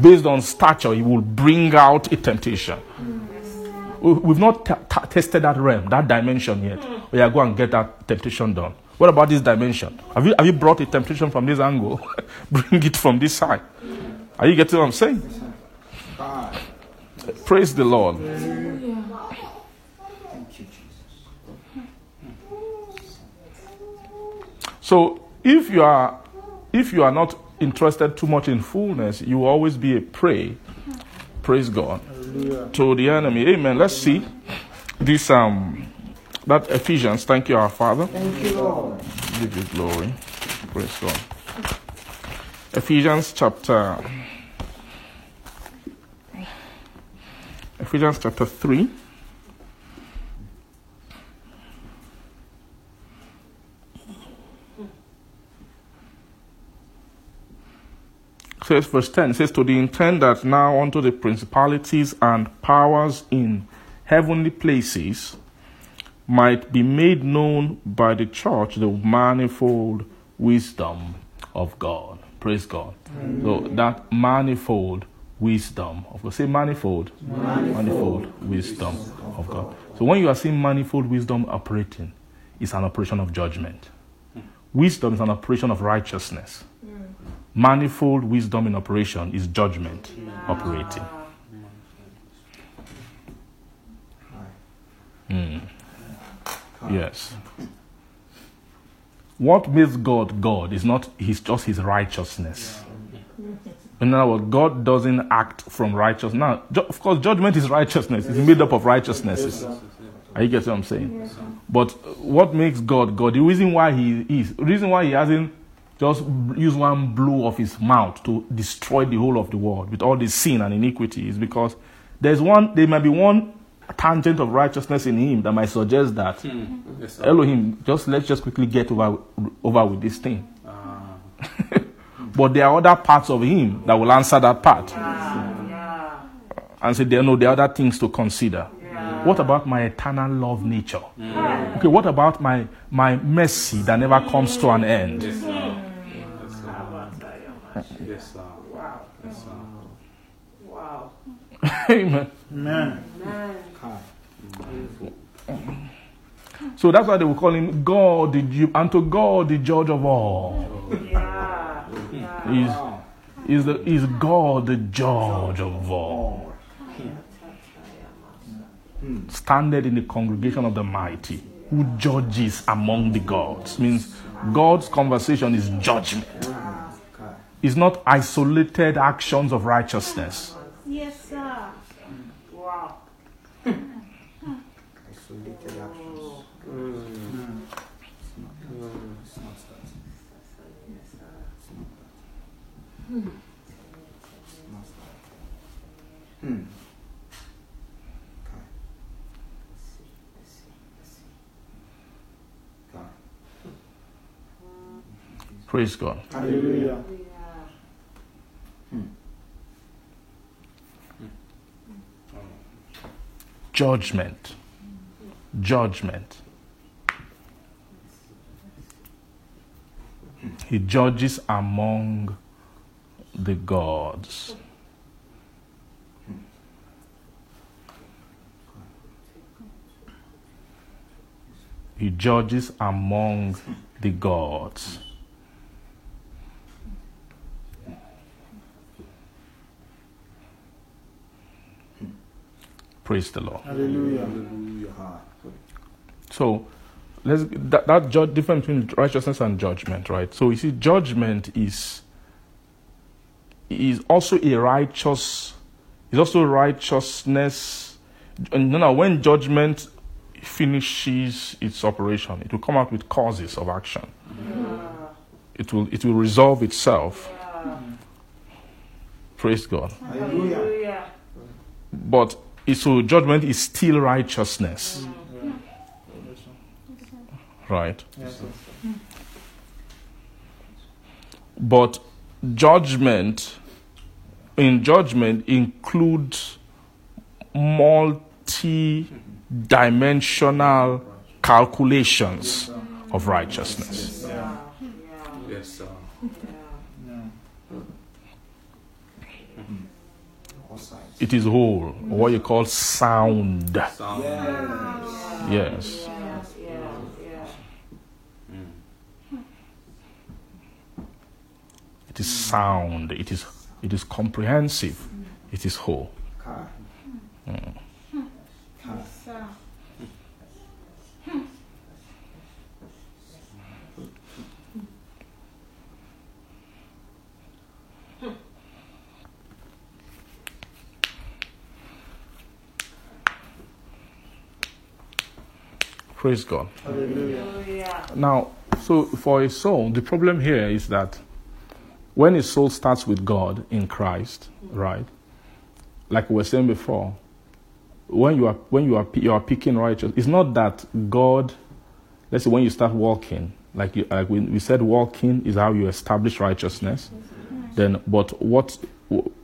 [SPEAKER 1] Based on stature, he will bring out a temptation. We- We've not t- t- tested that realm, that dimension yet. Mm. We are going to get that temptation done. What about this dimension? Have you, have you brought a temptation from this angle? Bring it from this side. Are you getting what I'm saying? Praise the Lord.
[SPEAKER 7] Thank you, Jesus.
[SPEAKER 1] So if you are if you are not interested too much in fullness, you will always be a prey. Praise God. To the enemy. Amen. Let's see this um that Ephesians, thank you, our Father.
[SPEAKER 7] Thank you, Lord.
[SPEAKER 1] Give you glory. Praise God. Ephesians chapter Ephesians chapter 3. Says verse 10 says to the intent that now unto the principalities and powers in heavenly places might be made known by the church the manifold wisdom of God. Praise God. So that manifold wisdom of God. Say manifold. Manifold, wisdom of God. So when you are seeing manifold wisdom operating, it's an operation of judgment. Wisdom is an operation of righteousness. Manifold wisdom in operation is judgment operating. Mm. Yes. What makes God God is not his just his righteousness. In other words, God doesn't act from righteousness. Now, ju- of course, judgment is righteousness. It's made up of righteousnesses. Are you getting what I'm saying? But what makes God God? The reason why He is, the reason why He hasn't just use one blow of His mouth to destroy the whole of the world with all the sin and iniquity is because there's one. There might be one tangent of righteousness in Him that might suggest that
[SPEAKER 5] Yes.
[SPEAKER 1] Elohim, just let's just quickly get over over with this thing.
[SPEAKER 5] Ah,
[SPEAKER 1] But there are other parts of Him that will answer that part
[SPEAKER 2] Yeah.
[SPEAKER 1] and say there are no there are other things to consider.
[SPEAKER 2] Yeah.
[SPEAKER 1] What about my eternal love nature? Okay, what about my my mercy that never comes to an end?
[SPEAKER 5] yes, sir. Yes, sir.
[SPEAKER 2] Wow.
[SPEAKER 5] Yes, sir.
[SPEAKER 2] Wow.
[SPEAKER 1] Amen.
[SPEAKER 7] Amen.
[SPEAKER 2] Man.
[SPEAKER 1] So that's why they will call him God, the Ju- and to God the judge of all.
[SPEAKER 2] Yeah. Yeah.
[SPEAKER 1] He's, he's, the, he's God the judge of all. Standard in the congregation of the mighty, who judges among the gods. Means God's conversation is judgment. It's not isolated actions of righteousness.
[SPEAKER 4] Yes, sir.
[SPEAKER 2] Wow.
[SPEAKER 7] Isolated actions. It's not that. It's not that. Hmm. Okay. Okay.
[SPEAKER 1] Praise God.
[SPEAKER 7] Hallelujah.
[SPEAKER 1] Judgment. Judgment. He judges among the gods. He judges among the gods. Praise the Lord.
[SPEAKER 7] Hallelujah. Hallelujah.
[SPEAKER 1] So let's that, that ju- difference between righteousness and judgment, right? So you see, judgment is is also a righteous, is also righteousness. And you know, when judgment finishes its operation, it will come out with causes of action. It will it will resolve itself. Praise God.
[SPEAKER 7] Hallelujah.
[SPEAKER 2] Hallelujah.
[SPEAKER 1] But it- so judgment is still righteousness, right? But judgment, in judgment, includes multi dimensional calculations of righteousness.
[SPEAKER 5] Yes, sir.
[SPEAKER 1] It is whole, or what you call sound.
[SPEAKER 5] Sound.
[SPEAKER 1] Yes.
[SPEAKER 2] Yeah. Yeah.
[SPEAKER 1] It is sound. It is it is comprehensive. It is whole.
[SPEAKER 7] Kai.
[SPEAKER 4] Mm.
[SPEAKER 1] Praise God.
[SPEAKER 2] Hallelujah.
[SPEAKER 1] Now, so for a soul, the problem here is that when a soul starts with God in Christ, right? Like we were saying before, when you are when you are you are picking righteous, it's not that God. Let's say when you start walking, like you, like we, we said, walking is how you establish righteousness. Then, but what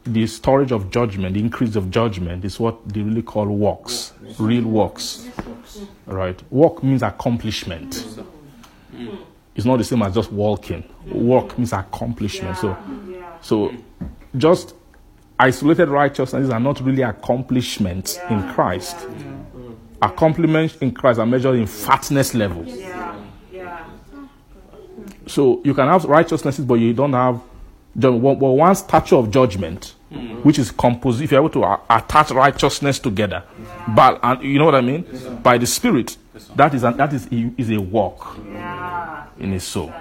[SPEAKER 1] the storage of judgment, the increase of judgment, is what they really call works, real works. Right? Walk means accomplishment. It's not the same as just walking. Walk means accomplishment. So,
[SPEAKER 2] Yeah.
[SPEAKER 1] so just isolated righteousnesses are not really accomplishments in Christ. Accomplishments in Christ are measured in fatness level.
[SPEAKER 2] Yeah. Yeah.
[SPEAKER 1] So you can have righteousnesses, but you don't have one, well, one stature of judgment, which is composed. If you're able to attach righteousness together, but and you know what I mean by the Spirit, that is an, that is a, is a walk
[SPEAKER 2] Yeah.
[SPEAKER 1] in his soul.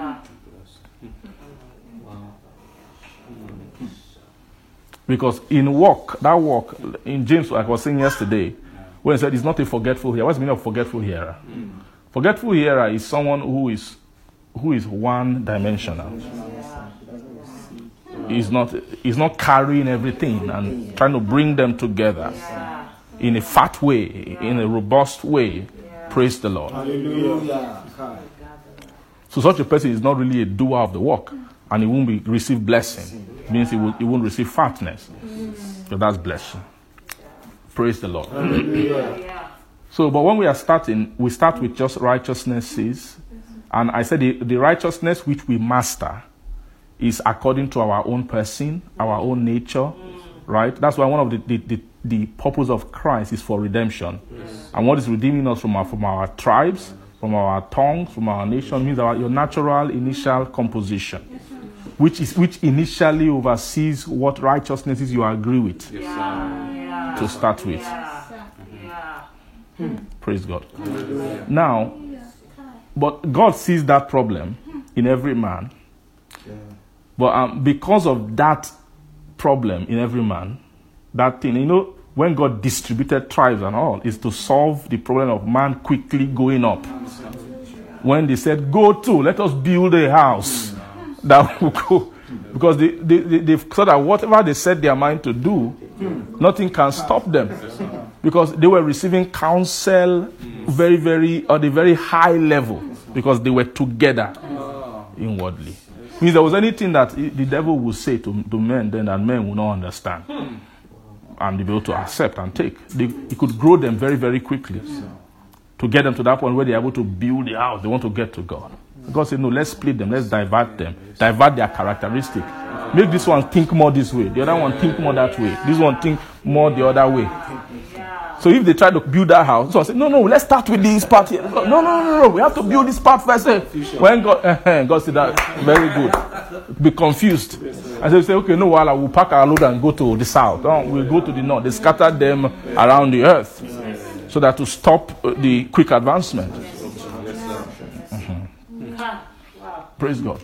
[SPEAKER 1] Because in walk, that walk in James, like I was saying yesterday, when he said it's not a forgetful hearer. What's the meaning of forgetful hearer? Forgetful hearer is someone who is who is one dimensional. He's not he's not carrying everything and trying to bring them together in a fat way, in a robust way. Praise the Lord.
[SPEAKER 7] Hallelujah.
[SPEAKER 1] So such a person is not really a doer of the work, and he won't be receive blessing. Means he will he won't receive fatness. So that's blessing. Praise the Lord. So, but when we are starting, we start with just righteousnesses, mm-hmm. and I said the, the righteousness which we master is according to our own person, our own nature, right? That's why one of the the, the, the purpose of Christ is for redemption, and what is redeeming us from our from our tribes, from our tongues, from our nation means our your natural initial composition, which is which initially oversees what righteousnesses you agree with
[SPEAKER 2] Yeah.
[SPEAKER 1] to start with.
[SPEAKER 2] Yeah. Yeah. Hmm.
[SPEAKER 1] Praise God. Now, but God sees that problem in every man. But um, because of that problem in every man, that thing, you know, when God distributed tribes and all, is to solve the problem of man quickly going up. When they said, Go to, let us build a house that will go. Because they, they, they, they've that whatever they set their mind to do, nothing can stop them. Because they were receiving counsel very, very, at a very high level. Because they were together inwardly. Means there was anything that the devil would say to, to men then that men would not understand and be able to accept and take. They, he could grow them very, very quickly to get them to that point where they're able to build the house. They want to get to God. God said, No, let's split them, let's divert them, divert their characteristic. Make this one think more this way, the other one think more that way, this one think more the other way. So if they try to build that house, so I say, no, no, let's start with this part here. No, no, no, no, no, we have to build this part first. eh." When God, eh, God said that, very good. Be confused. I say, say, okay, no, while I will pack our load and go to the south. Oh, we'll go to the north. They scattered them around the earth so that to stop uh, the quick advancement. Praise God.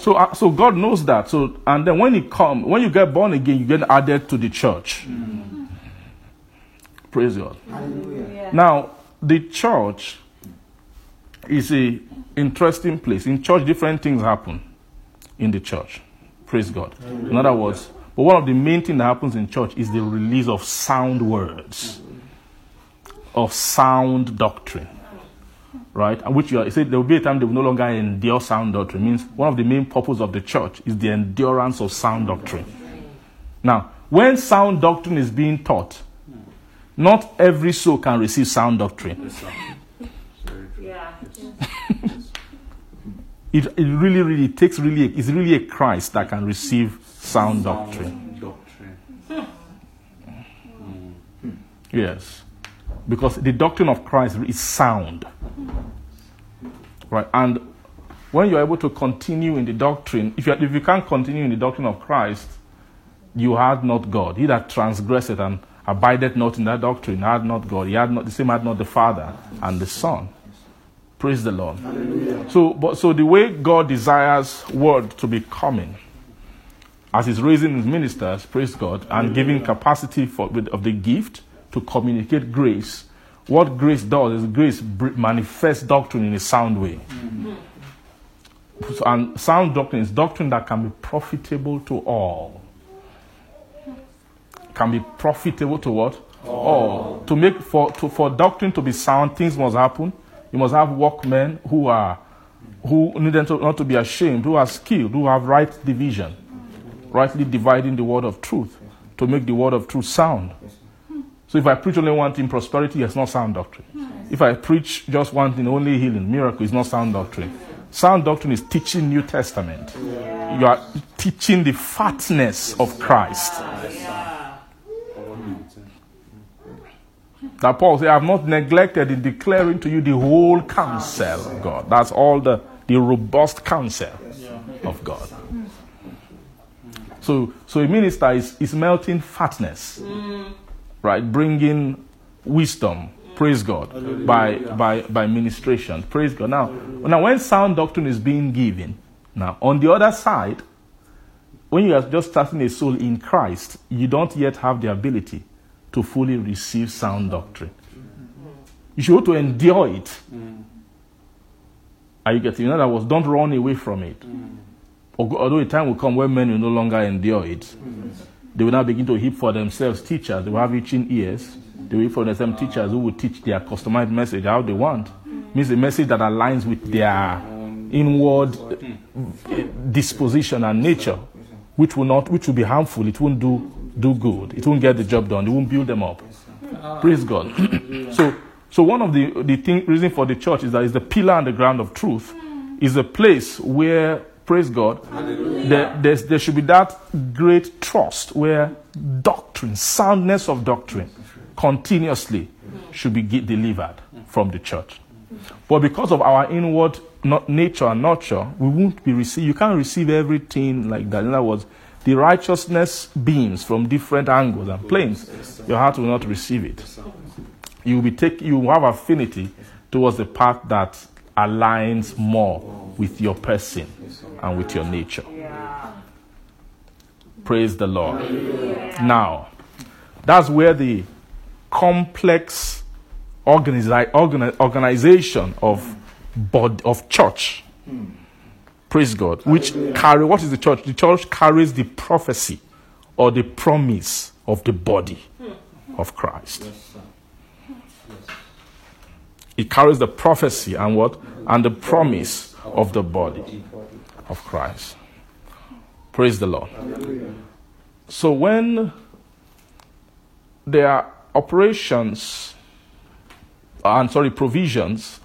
[SPEAKER 1] So, uh, so God knows that. So, and then when you come, when you get born again, you get added to the church. Praise God. Now, the church is a interesting place. In church, different things happen in the church. Praise God. In other words, but one of the main things that happens in church is the release of sound words, of sound doctrine. Right? And which you are, said there will be a time they will no longer endure sound doctrine. Means one of the main purposes of the church is the endurance of sound doctrine. Now, when sound doctrine is being taught, not every soul can receive sound doctrine.
[SPEAKER 2] Yeah.
[SPEAKER 1] It, it really, really takes really, it's really a Christ that can receive sound doctrine.
[SPEAKER 5] Doctrine. Hmm.
[SPEAKER 1] Yes. Because the doctrine of Christ is sound. Right? And when you're able to continue in the doctrine, if you, if you can't continue in the doctrine of Christ, you had not God. He that transgresseth and abideth not in that doctrine had not God. He had not the same had not the Father and the Son. Praise the Lord. So, but so the way God desires word to be coming, as He's raising His ministers, praise God, and giving capacity for with, of the gift to communicate grace, what grace does is grace manifests doctrine in a sound way. Mm-hmm. So- And sound doctrine is doctrine that can be profitable to all. Can be profitable to what? All. To make for to, for doctrine to be sound, things must happen. You must have workmen who are who need to, not to be ashamed, who are skilled, who have right division, rightly dividing the word of truth to make the word of truth sound. So if I preach only one thing, prosperity, it's not sound doctrine. If I preach just one thing, only healing, miracle, is not sound doctrine. Sound doctrine is teaching New Testament. You are teaching the fatness of Christ. That Paul said, I have not neglected in declaring to you the whole counsel of God. That's all the, the robust counsel of God. So, so a minister is, is melting fatness, right? Bringing wisdom, praise God, by, by, by ministration, praise God. Now, now, when sound doctrine is being given, now, on the other side, when you are just starting a soul in Christ, you don't yet have the ability to fully receive sound doctrine. You should to endure it. Are you getting? In other words, don't run away from it. Mm. Although a time will come when men will no longer endure it, mm. they will now begin to heap for themselves teachers. They will have itching ears. They will heap for themselves ah. teachers who will teach their customized message how they want. Mm. Means a message that aligns with their inward uh, disposition and nature, which will not, which will be harmful. It won't do do good. It won't get the job done. It won't build them up. Praise God. so, so one of the the thing, reason for the church is that it's the pillar and the ground of truth. Is a place where, praise God, there, there should be that great trust where doctrine, soundness of doctrine, continuously should be delivered from the church. But because of our inward not nature and nurture, we won't be receive. You can't receive everything like that. In other words, the righteousness beams from different angles and planes. Your heart will not receive it. You will be take. You will have affinity towards the path that aligns more with your person and with your nature. Praise the Lord. Now, that's where the complex organization of bod- of church praise god. Which carry what is the church? The church carries the prophecy or the promise of the body of christ. It carries the prophecy and what? And the promise of the body of christ. Praise the lord. So when there are operations and sorry provisions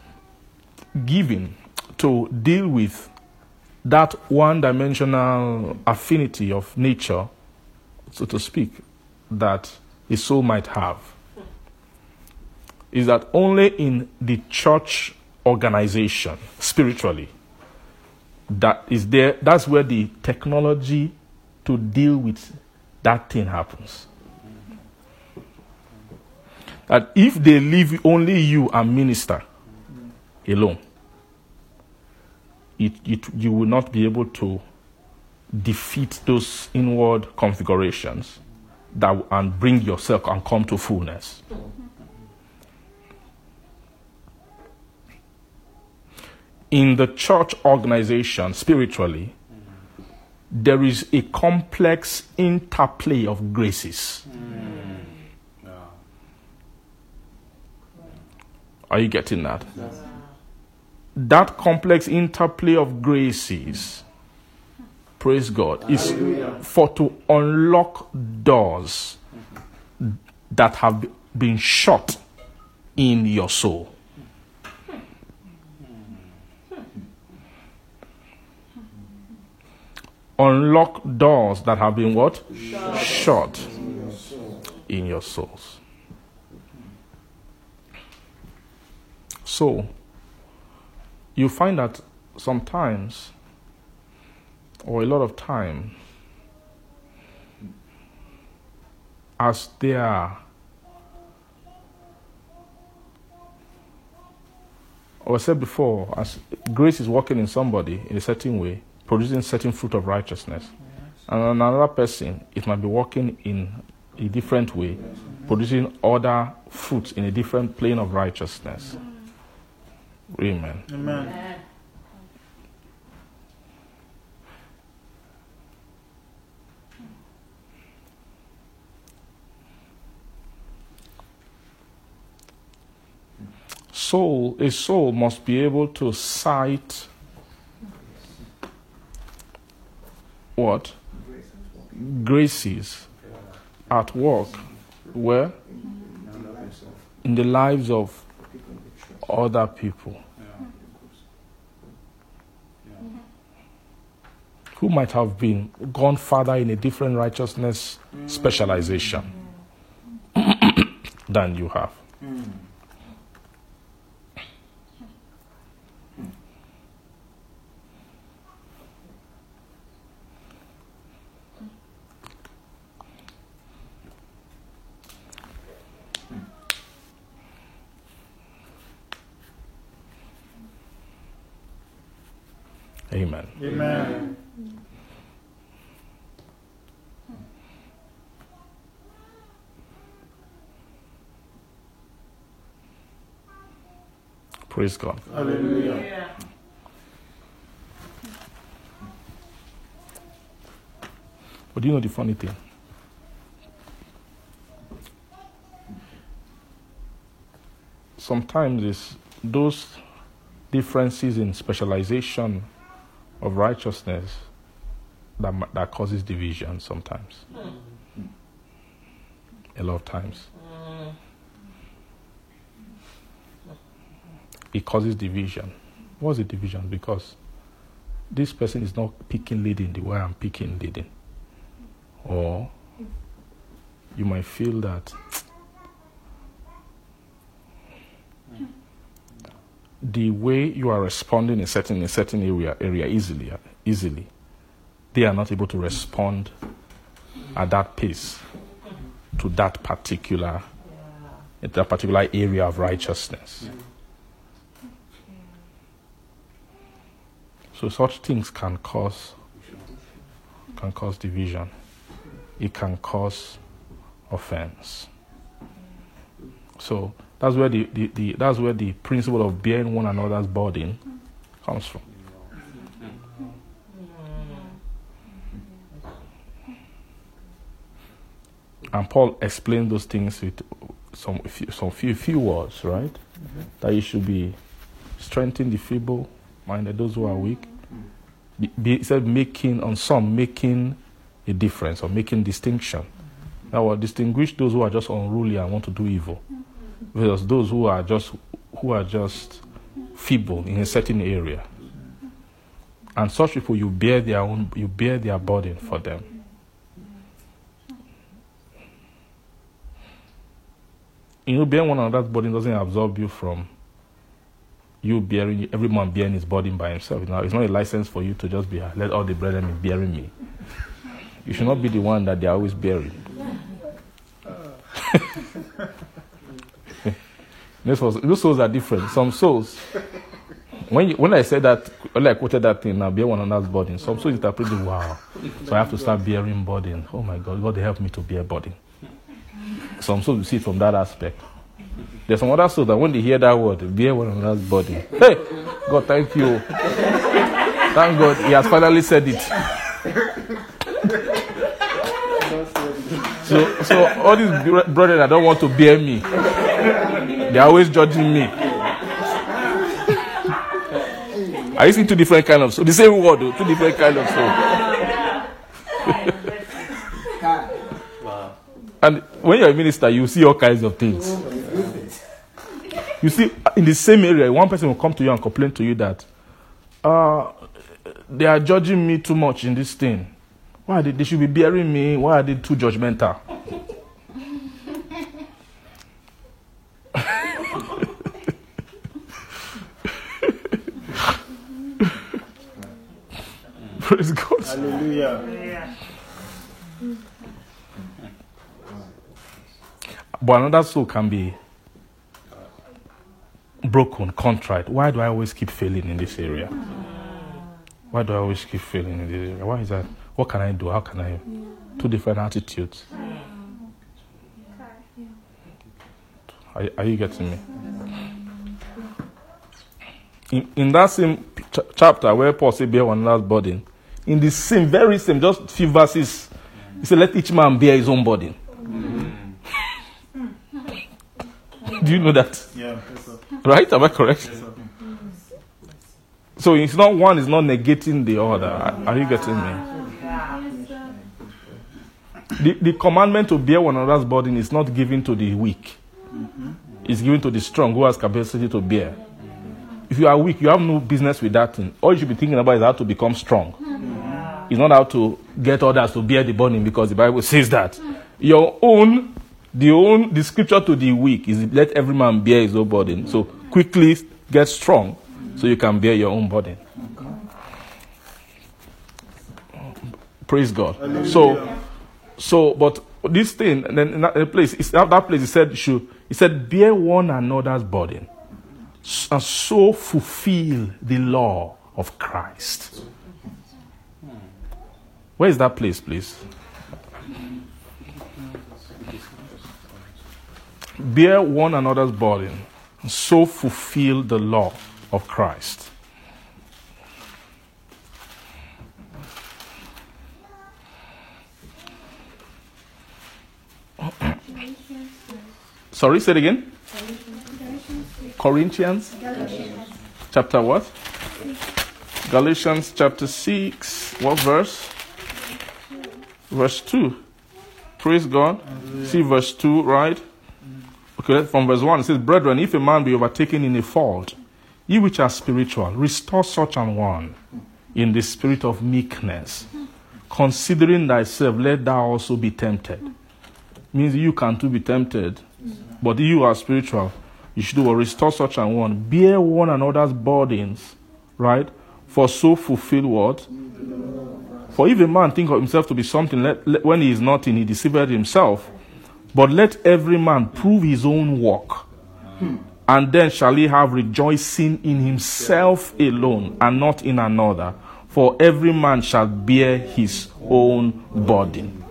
[SPEAKER 1] given to deal with that one dimensional affinity of nature so to speak that a soul might have is that only in the church organization spiritually that is there that's where the technology to deal with that thing happens. That if they leave only you and minister alone, it, it, you will not be able to defeat those inward configurations that, and bring yourself and come to fullness. In the church organization, spiritually, there is a complex interplay of graces. Hmm. Are you getting that? That complex interplay of graces, praise God, is for to unlock doors that have been shut in your soul. Unlock doors that have been what? Shut in your souls. So, you find that sometimes, or a lot of time, as they are, or I said before, as grace is working in somebody in a certain way, producing certain fruit of righteousness, and another person, it might be working in a different way, producing other fruits in a different plane of righteousness. Amen.
[SPEAKER 7] Amen.
[SPEAKER 1] Soul, a soul must be able to sight what? Graces at work. Where? In the lives of other people. Who might have been gone further in a different righteousness specialization than you have. Amen.
[SPEAKER 7] Amen.
[SPEAKER 1] Praise God.
[SPEAKER 7] Hallelujah.
[SPEAKER 1] But do you know the funny thing? Sometimes it's those differences in specialization of righteousness that, that causes division sometimes. A lot of times. It causes division. What's the division? Because this person is not picking leading the way I'm picking leading. Or you might feel that the way you are responding in certain in certain area area easily easily, they are not able to respond at that pace to that particular that particular area of righteousness. So such things can cause can cause division. It can cause offense. So that's where the, the, the that's where the principle of bearing one another's burden comes from. And Paul explained those things with some few, some few few words, right? That you should be strengthening the feeble minded, those who are weak. Be, said making on some making a difference or making distinction. Now, distinguish those who are just unruly and want to do evil, versus those who are just who are just feeble in a certain area. And such people, you bear their own, you bear their burden for them. You bearing one another's burden doesn't absolve you from you bearing every man bearing his burden by himself. Now, it's not a license for you to just be let all the brethren be bearing me. You should not be the one that they are always bearing. Those souls, those souls are different. Some souls, when you, when I said that, when I quoted that thing, now bear one another's burden. Some souls interpret it, wow. So I have to start bearing burden. Oh my God, God help me to bear burden. Some souls see it from that aspect. There's some other souls that when they hear that word, bear one another's burden. Hey, God, thank you. Thank God, He has finally said it. So, so all these br- brothers that don't want to bear me, they're always judging me. I see two different kind of so the same word, though, two different kind of soul. And when you're a minister, you see all kinds of things. You see, in the same area, one person will come to you and complain to you that uh, they are judging me too much in this thing. Why they, they should be bearing me? Why are they too judgmental? Praise God.
[SPEAKER 7] Hallelujah.
[SPEAKER 1] But another soul can be broken, contrite. Why do I always keep failing in this area? Why do I always keep failing in this area? Why is that? What can I do? How can I? Two different attitudes. Are, are you getting me? In, in that same ch- chapter where Paul said, bear one another's burden, in the same, very same, just a few verses, he said, let each man bear his own burden. Do you know that?
[SPEAKER 7] Yeah. Yes.
[SPEAKER 1] Right? Am I correct?
[SPEAKER 7] Yes.
[SPEAKER 1] So it's not one is not negating the other. Are, are you getting me?
[SPEAKER 2] Yeah.
[SPEAKER 1] The, the commandment to bear one another's burden is not given to the weak. It's given to the strong who has capacity to bear. If you are weak, you have no business with that thing. All you should be thinking about is how to become strong. It's not how to get others to bear the burden because the Bible says that. Your own, the own, the scripture to the weak is let every man bear his own burden. So quickly get strong so you can bear your own burden. Praise God. So, so, but this thing, and then in that uh, place, it's that, place, he said, should, he said, bear one another's burden, and so fulfill the law of Christ. Where is that place, please? Bear one another's burden, and so fulfill the law of Christ. Sorry, say it again. Corinthians chapter what? Galatians chapter 6. What verse? Verse 2. Praise God. See verse 2, right? Okay, from verse 1 it says, Brethren, if a man be overtaken in a fault, ye which are spiritual, restore such an one in the spirit of meekness, considering thyself, let thou also be tempted. Means you can too be tempted, but you are spiritual. You should do? Restore such an one. Bear one another's burdens, right? For so fulfill what? For if a man think of himself to be something, let, let- when he is nothing, he deceiveth himself. But let every man prove his own work, and then shall he have rejoicing in himself alone, and not in another. For every man shall bear his own burden.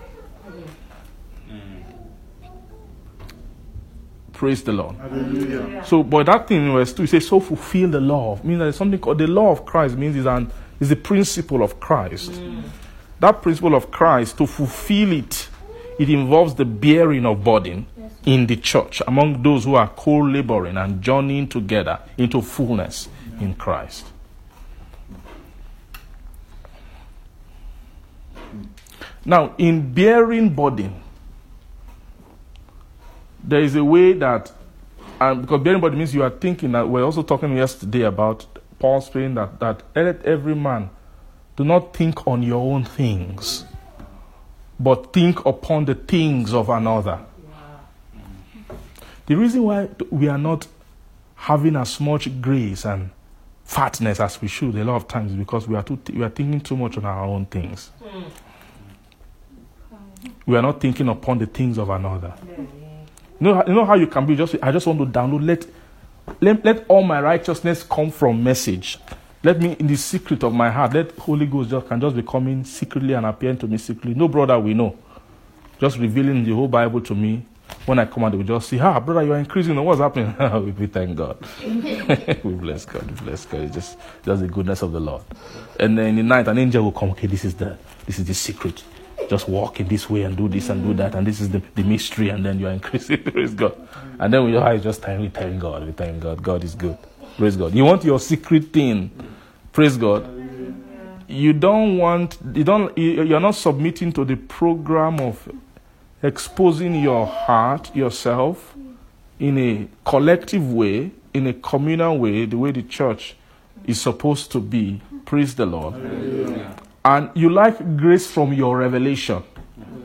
[SPEAKER 1] Praise the Lord.
[SPEAKER 7] Hallelujah.
[SPEAKER 1] So, but that thing in verse 2, it says, so fulfill the law. Means there's something called the law of Christ, means is an is the principle of Christ. Mm. That principle of Christ, to fulfill it, it involves the bearing of burden in the church among those who are co laboring and journeying together into fullness in Christ. Now, in bearing burden, there is a way that, and because bearing burden means you are thinking that we're also talking yesterday about Paul saying that that let every man do not think on your own things, but think upon the things of another. The reason why we are not having as much grace and fatness as we should a lot of times is because we are too we are thinking too much on our own things. Hmm. We are not thinking upon the things of another. You know, how- you know how you can be just I just want to download let let, let all my righteousness come from message. Let me in the secret of my heart, let Holy Ghost just can just be coming secretly and appearing to me secretly. No brother we know. Just revealing the whole Bible to me. When I come out, we just see, ah, brother, you are increasing. What's happening? we, we thank God. we bless God. We bless God. It's just, just the goodness of the Lord. And then in the night, an angel will come. Okay, this is the this is the secret. Just walk in this way and do this and do that, and this is the, the mystery, and then you are increasing. Praise God. And then we are just time we thank God. We thank God. God is good. Praise God. You want your secret thing. Praise God. You don't want you don't you- you're not submitting to the program of exposing your heart, yourself, in a collective way, in a communal way, the way the church is supposed to be. Praise the Lord. And you like grace from your revelation.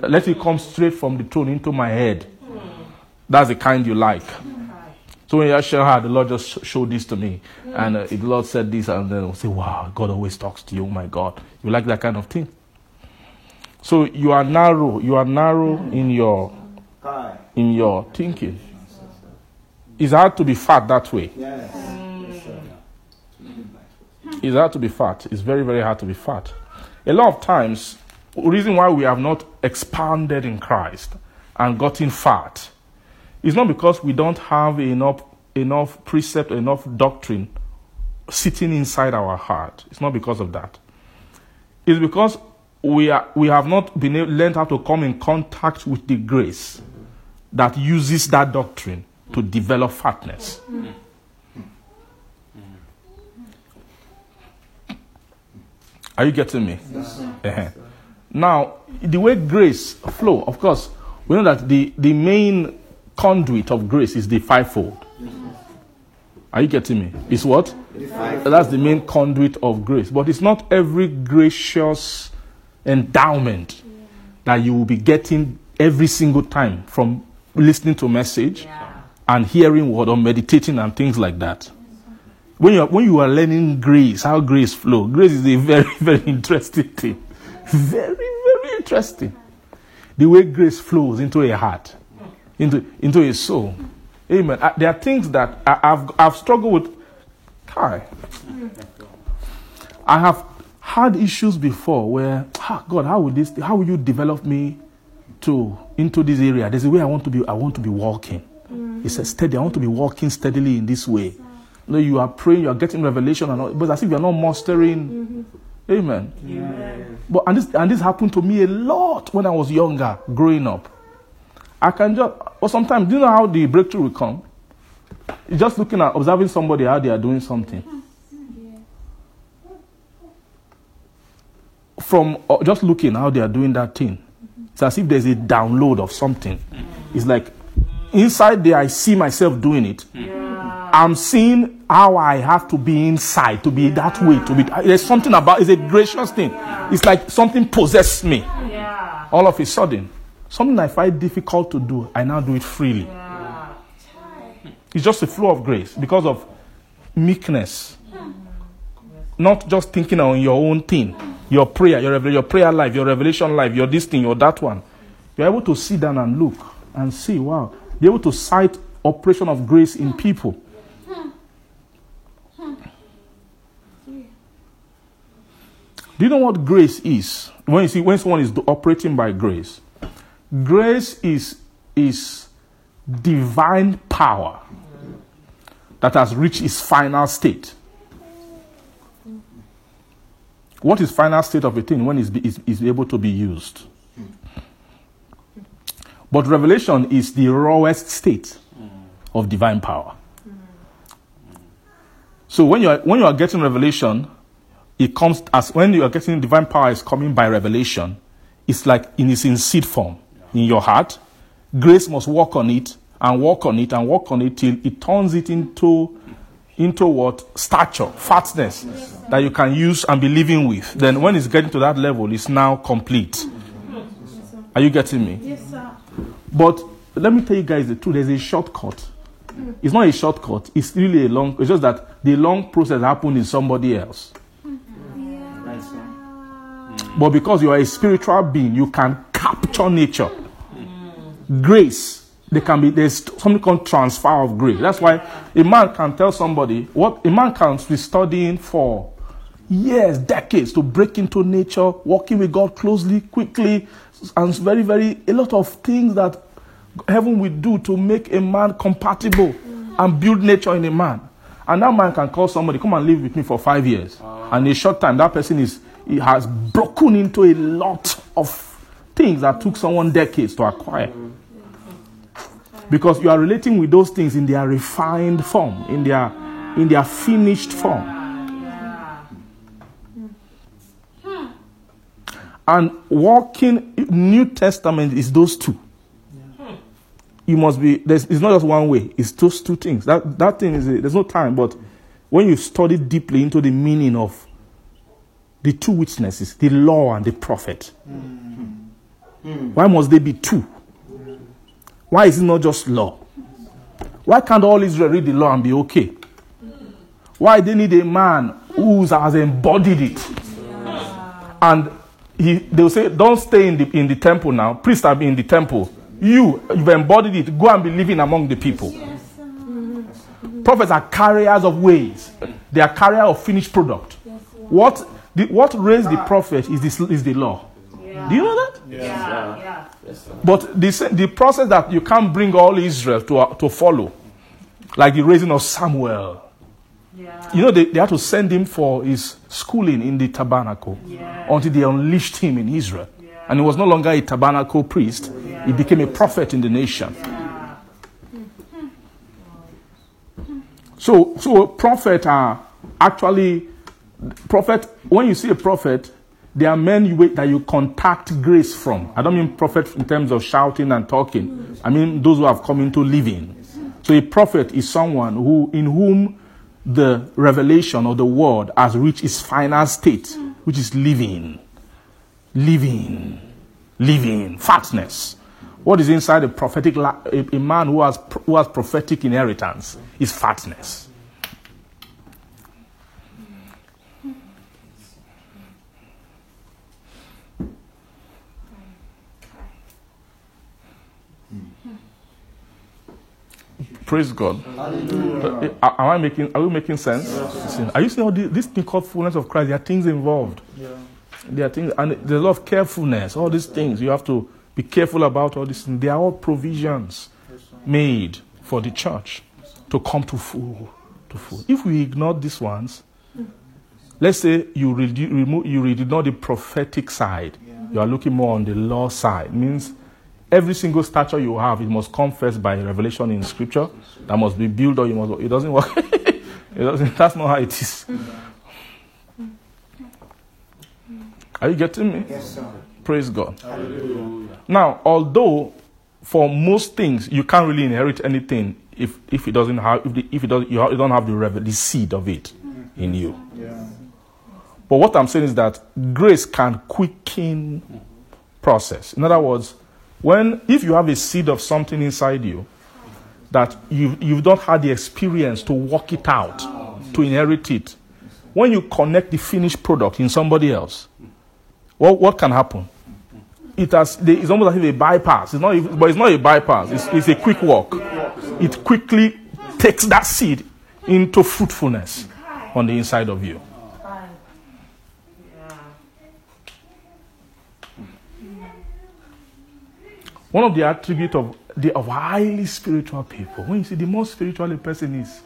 [SPEAKER 1] Let it come straight from the throne into my head. That's the kind you like. So when you share how the Lord just showed this to me, and uh, the Lord said this, and then I'll say, "Wow, God always talks to you." Oh my God, you like that kind of thing. So you are narrow. You are narrow in your in your thinking. It's hard to be fat that way. Yes. It's hard to be fat. It's very, very hard to be fat. A lot of times, the reason why we have not expanded in Christ and gotten fat is not because we don't have enough enough precept, enough doctrine sitting inside our heart. It's not because of that. It's because we are we have not been able, learned how to come in contact with the grace that uses that doctrine to develop fatness. Are you getting me? Uh-huh. Now, the way grace flow, of course, we know that the, the main conduit of grace is the fivefold. Are you getting me? It's what? That's the main conduit of grace. But it's not every gracious endowment that you will be getting every single time from listening to a message
[SPEAKER 2] Yeah.
[SPEAKER 1] and hearing word or meditating and things like that. When you are, when you are learning grace, how grace flow, grace is a very very interesting thing, very very interesting. The way grace flows into a heart, into into a soul. Amen. Uh, there are things that I, I've I've struggled with. Kai, I have had issues before where, ah, God, how will this? How will you develop me to into this area? There's a way I want to be. I want to be walking. He says, steady. I want to be walking steadily in this way. You know, you are praying, you are getting revelation, and all, but as if you are not mastering. Amen. But and this and this happened to me a lot when I was younger, growing up. I can just, or sometimes, do you know how the breakthrough will come? It's just looking at, observing somebody how they are doing something. From uh, just looking how they are doing that thing, it's as if there's a download of something. It's like inside there, I see myself doing it. I'm seeing how I have to be inside to be that way. To be there's something about it's a gracious thing. It's like something possessed me.
[SPEAKER 2] Yeah.
[SPEAKER 1] All of a sudden, something I find difficult to do, I now do it freely. It's just a flow of grace because of meekness. Not just thinking on your own thing, your prayer, your, your prayer life, your revelation life, your this thing, your that one. You're able to sit down and look and see, wow, be able to sight operation of grace in people. Do you know what grace is? When you see when someone is operating by grace, grace is is divine power that has reached its final state. What is final state of a thing when it's, is, is able to be used? But revelation is the rawest state of divine power. So when you are when you are getting revelation, it comes as when you are getting divine power is coming by revelation. It's like in its in seed form in your heart. Grace must work on it and work on it and work on it till it turns it into into what stature, fatness that you can use and be living with. Then when it's getting to that level, it's now complete. Are you getting me?
[SPEAKER 4] Yes, sir.
[SPEAKER 1] But let me tell you guys the truth. There's a shortcut. It's not a shortcut. It's really a long. It's just that the long process happened in somebody else. But because you are a spiritual being, you can capture nature. Grace. There can be there's something called transfer of grace. That's why a man can tell somebody what a man can be studying for years, decades to break into nature, working with God closely, quickly, and very, very a lot of things that heaven will do to make a man compatible and build nature in a man. And that man can call somebody, come and live with me for five years. Ah. And in a short time, that person is he has broken into a lot of things that took someone decades to acquire. Because you are relating with those things in their refined form, in their in their finished form. And walking New Testament is those two. You must be. There's, it's not just one way. It's those two things. That that thing is. There's no time. But when you study deeply into the meaning of the two witnesses, the law and the prophet, why must they be two? Why is it not just law? Why can't all Israel read the law and be okay? Why they need a man who has embodied it? And he, they'll say, Don't stay in the, in the temple now. Priests are in the temple. You, you've embodied it. Go and be living among the people. Prophets are carriers of ways, they are carrier of finished product. What, the, what raised the prophet is, this, is the law. Do you know that?
[SPEAKER 2] Yeah. Yeah.
[SPEAKER 1] But the, the process that you can't bring all Israel to, uh, to follow, like the raising of Samuel,
[SPEAKER 2] Yeah.
[SPEAKER 1] you know, they, they had to send him for his schooling in the tabernacle
[SPEAKER 2] Yeah.
[SPEAKER 1] until they unleashed him in Israel.
[SPEAKER 2] Yeah.
[SPEAKER 1] And he was no longer a tabernacle priest, he became a prophet in the nation.
[SPEAKER 2] Yeah.
[SPEAKER 1] So, so prophet are actually prophet. When you see a prophet, there are men you wait that you contact grace from. I don't mean prophet in terms of shouting and talking. I mean those who have come into living. So a prophet is someone who in whom the revelation of the word has reached its final state, which is living, living, living, fatness. What is inside a prophetic a, a man who has who has prophetic inheritance is fatness. Praise God. Uh, uh, Am I making? Are we making sense? Are you seeing all this, this thing called fullness of Christ? There are things involved. There are things, and there's a lot of carefulness. All these things you have to be careful about. All these things. They are all provisions made for the church to come to full, to full. If we ignore these ones, let's say you redu- remove, you ignore the prophetic side. You are looking more on the law side. Means every single stature you have, it must come first by revelation in scripture. That must be built or you must. It doesn't work. it doesn't, that's not how it is. Are you getting me?
[SPEAKER 3] Yes, sir.
[SPEAKER 1] Praise God. Now, although for most things you can't really inherit anything if, if it doesn't have if, the, if it doesn't you, ha- you don't have the revel- the seed of it in you.
[SPEAKER 7] Yeah.
[SPEAKER 1] But what I'm saying is that grace can quicken process. In other words, when if you have a seed of something inside you that you you've not had the experience to work it out, to inherit it, when you connect the finished product in somebody else, what what can happen? It has it's almost like a bypass. It's not, even- but it's not a bypass. It's, it's a quick walk. It quickly takes that seed into fruitfulness on the inside of you. One of the attributes of the of highly spiritual people, when you see the more spiritual a person is,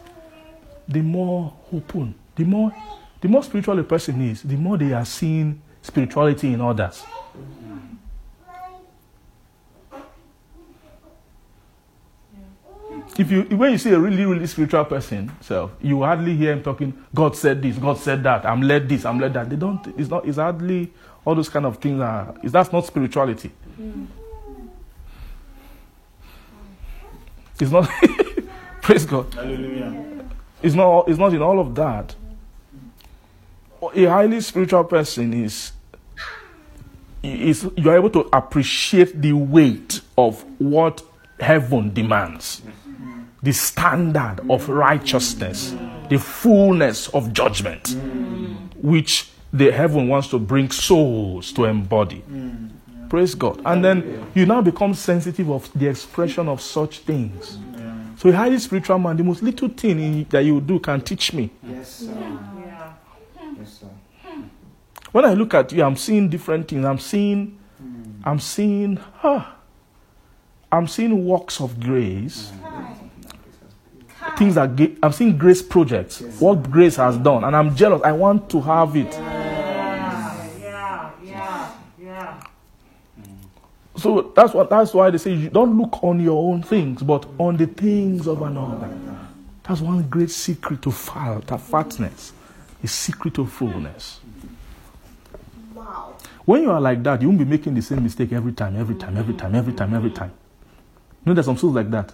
[SPEAKER 1] the more open, the more the more spiritual a person is, the more they are seeing spirituality in others. If you when you see a really, really spiritual person, so you hardly hear him talking, God said this, God said that, I'm led this, I'm led that. They don't it's not it's hardly all those kind of things are is that's not spirituality. Mm. It's not praise God.
[SPEAKER 7] Hallelujah.
[SPEAKER 1] It's not, it's not in all of that. A highly spiritual person is, is you are able to appreciate the weight of what heaven demands, the standard of righteousness, the fullness of judgment, which the heaven wants to bring souls to embody. Praise God. And then you now become sensitive of the expression of such things. So a highly spiritual man, the most little thing in, that you do can teach me.
[SPEAKER 3] Yes, sir.
[SPEAKER 2] Yeah.
[SPEAKER 3] Yes, sir.
[SPEAKER 1] When I look at you, I'm seeing different things. I'm seeing, I'm seeing, ah, I'm seeing works of grace. Things that I'm seeing grace projects. What grace has done, and I'm jealous. I want to have it.
[SPEAKER 2] Yeah. Yeah. Yeah. Yeah.
[SPEAKER 1] So that's what that's why they say you don't look on your own things, but on the things of another. That's one great secret to fat, to fatness, a secret of fullness.
[SPEAKER 4] Wow.
[SPEAKER 1] When you are like that, you won't be making the same mistake every time, every time, every time, every time, every time. You know, there's some souls like that.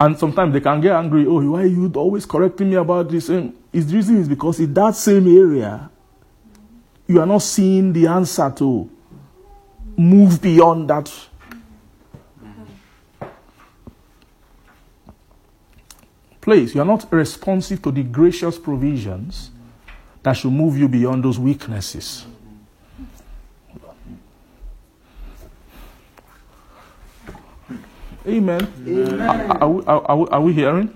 [SPEAKER 1] And sometimes they can get angry. Oh, why are you always correcting me about this? And it's the reason is because in that same area, you are not seeing the answer to move beyond that. Place. You are not responsive to the gracious provisions that should move you beyond those weaknesses. Amen. Are, are we, are, are we, are we hearing?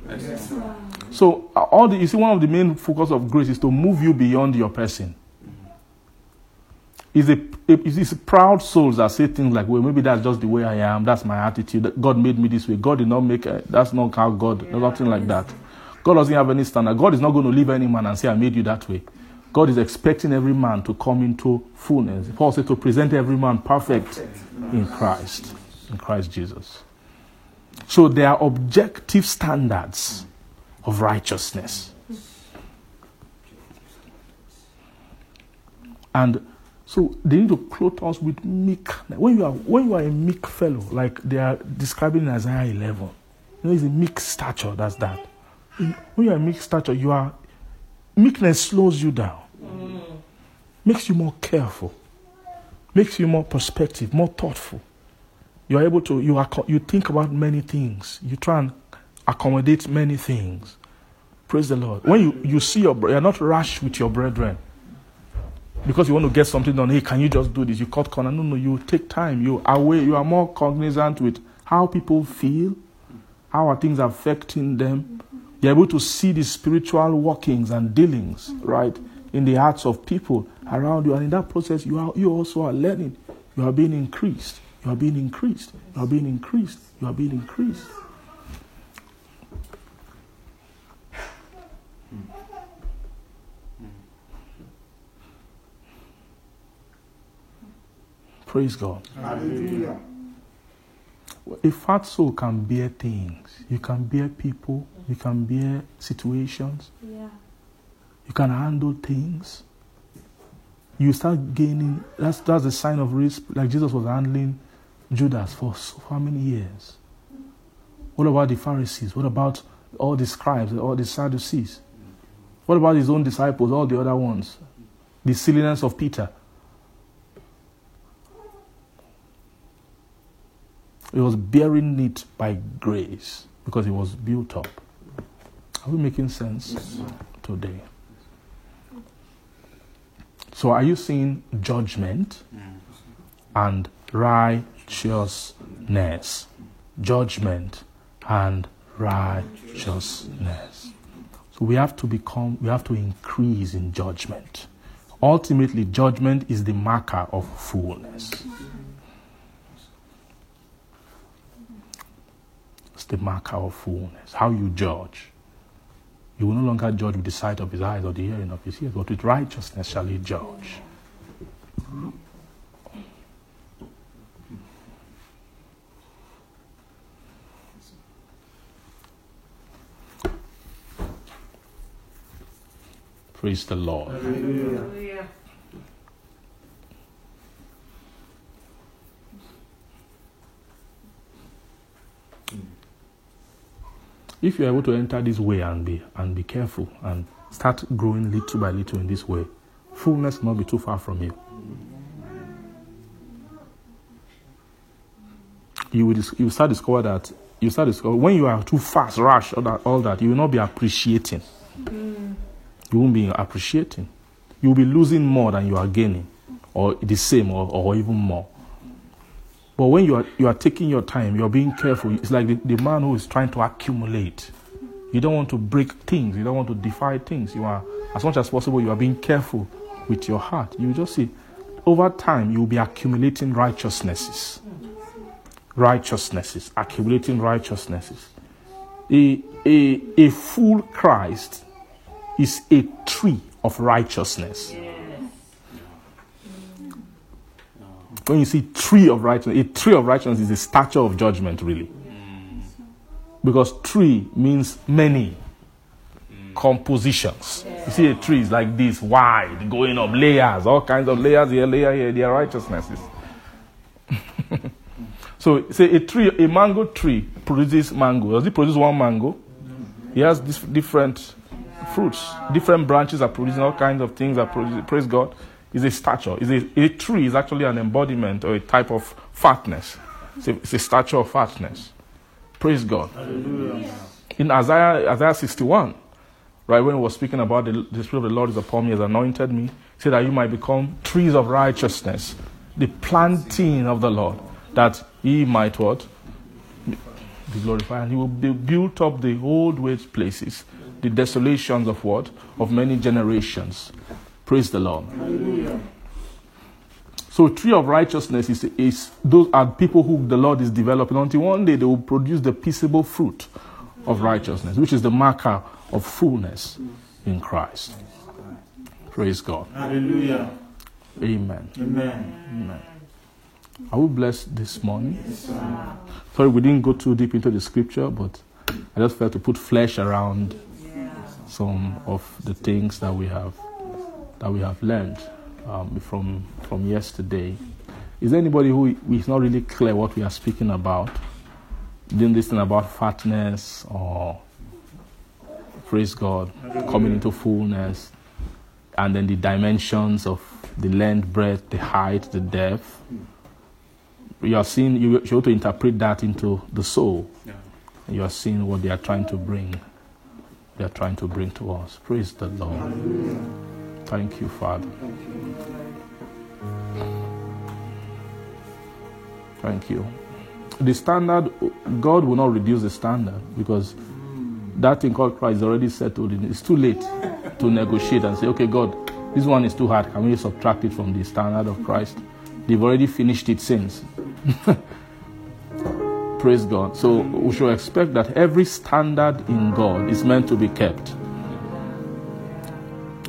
[SPEAKER 1] So, uh, all the, you see, one of the main focus of grace is to move you beyond your person. It's a, it's a proud souls that say things like, well, maybe that's just the way I am. That's my attitude. God made me this way. God did not make it. That's not how God, nothing like that. God doesn't have any standard. God is not going to leave any man and say, I made you that way. God is expecting every man to come into fullness. Paul said to present every man perfect in Christ, in Christ Jesus. So there are objective standards of righteousness. And so they need to clothe us with meek. When you are when you are a meek fellow, like they are describing in Isaiah 11, you know, it's a meek stature. That's that. When you are a meek stature, you are meekness slows you down, mm. makes you more careful, makes you more perspective, more thoughtful. You are able to you are you think about many things. You try and accommodate many things. Praise the Lord. When you, you see your you are not rash with your brethren because you want to get something done. Hey, can you just do this? You cut corner. No, no, you take time. You are away. You are more cognizant with how people feel, how are things affecting them. You're able to see the spiritual workings and dealings, right, in the hearts of people around you. And in that process, you are you also are learning. You are being increased. You are being increased. You are being increased. You are being increased. Praise God.
[SPEAKER 7] Hallelujah.
[SPEAKER 1] A fat soul can bear things. You can bear people. You can bear situations.
[SPEAKER 4] Yeah.
[SPEAKER 1] You can handle things. You start gaining. That's that's the sign of risk. Like Jesus was handling Judas for so how many years? What about the Pharisees? What about all the scribes, all the Sadducees? What about his own disciples, all the other ones? The silliness of Peter. He was bearing it by grace because he was built up. Are we making sense today? So, are you seeing judgment mm. and righteousness? Judgment and righteousness. So, we have to become, we have to increase in judgment. Ultimately, judgment is the marker of fullness. The marker of fullness. How you judge. You will no longer judge with the sight of his eyes or the hearing of his ears, but with righteousness shall he judge. Praise the Lord.
[SPEAKER 7] Hallelujah.
[SPEAKER 2] Hallelujah.
[SPEAKER 1] If you're able to enter this way and be and be careful and start growing little by little in this way, fullness will not be too far from you. You will you start discover that you start discover when you are too fast, rush, all that, all that you will not be appreciating. You won't be appreciating. You will be losing more than you are gaining, or the same, or, or even more. But when you are you are taking your time, you are being careful. It's like the, the man who is trying to accumulate. You don't want to break things. You don't want to defy things. You are as much as possible. You are being careful with your heart. You just see, over time, you will be accumulating righteousnesses. Righteousnesses, accumulating righteousnesses. A a a full Christ is a tree of righteousness. When you see tree of righteousness, a tree of righteousness is a stature of judgment, really. Mm. Because tree means many compositions. You see, a tree is like this, wide, going up, layers, all kinds of layers here, layer here, their righteousnesses. so, say a tree, a mango tree produces mango. Does it produce one mango? It has this different fruits, different branches are producing all kinds of things. Are producing, praise God is a stature. Is a, a tree is actually an embodiment or a type of fatness. It's a, it's a stature of fatness. Praise God. In Isaiah, Isaiah 61, right, when he was speaking about the, the Spirit of the Lord is upon me, has anointed me, he said that you might become trees of righteousness, the planting of the Lord, that he might what? Be glorified. And he will be built up the old waste places, the desolations of what? Of many generations. Praise the Lord. So tree of righteousness is, is those are people who the Lord is developing until one day they will produce the peaceable fruit of righteousness, which is the marker of fullness in Christ. Praise God.
[SPEAKER 7] Hallelujah.
[SPEAKER 1] Amen.
[SPEAKER 7] Amen.
[SPEAKER 1] Amen. Are we blessed this morning? Sorry, we didn't go too deep into the scripture, but I just felt to put flesh around some of the things that we have that we have learned um, from from yesterday. Is there anybody who is not really clear what we are speaking about? Didn't listen about fatness or praise God, coming into fullness, and then the dimensions of the length, breadth, the height, the depth. You are seeing you have to interpret that into the soul. You are seeing what they are trying to bring. They are trying to bring to us. Praise the Lord. Thank you, Father. Thank you. The standard, God will not reduce the standard because that thing called Christ is already settled. It's too late to negotiate and say, okay, God, this one is too hard. Can we subtract it from the standard of Christ? They've already finished it since. Praise God. So we should expect that every standard in God is meant to be kept.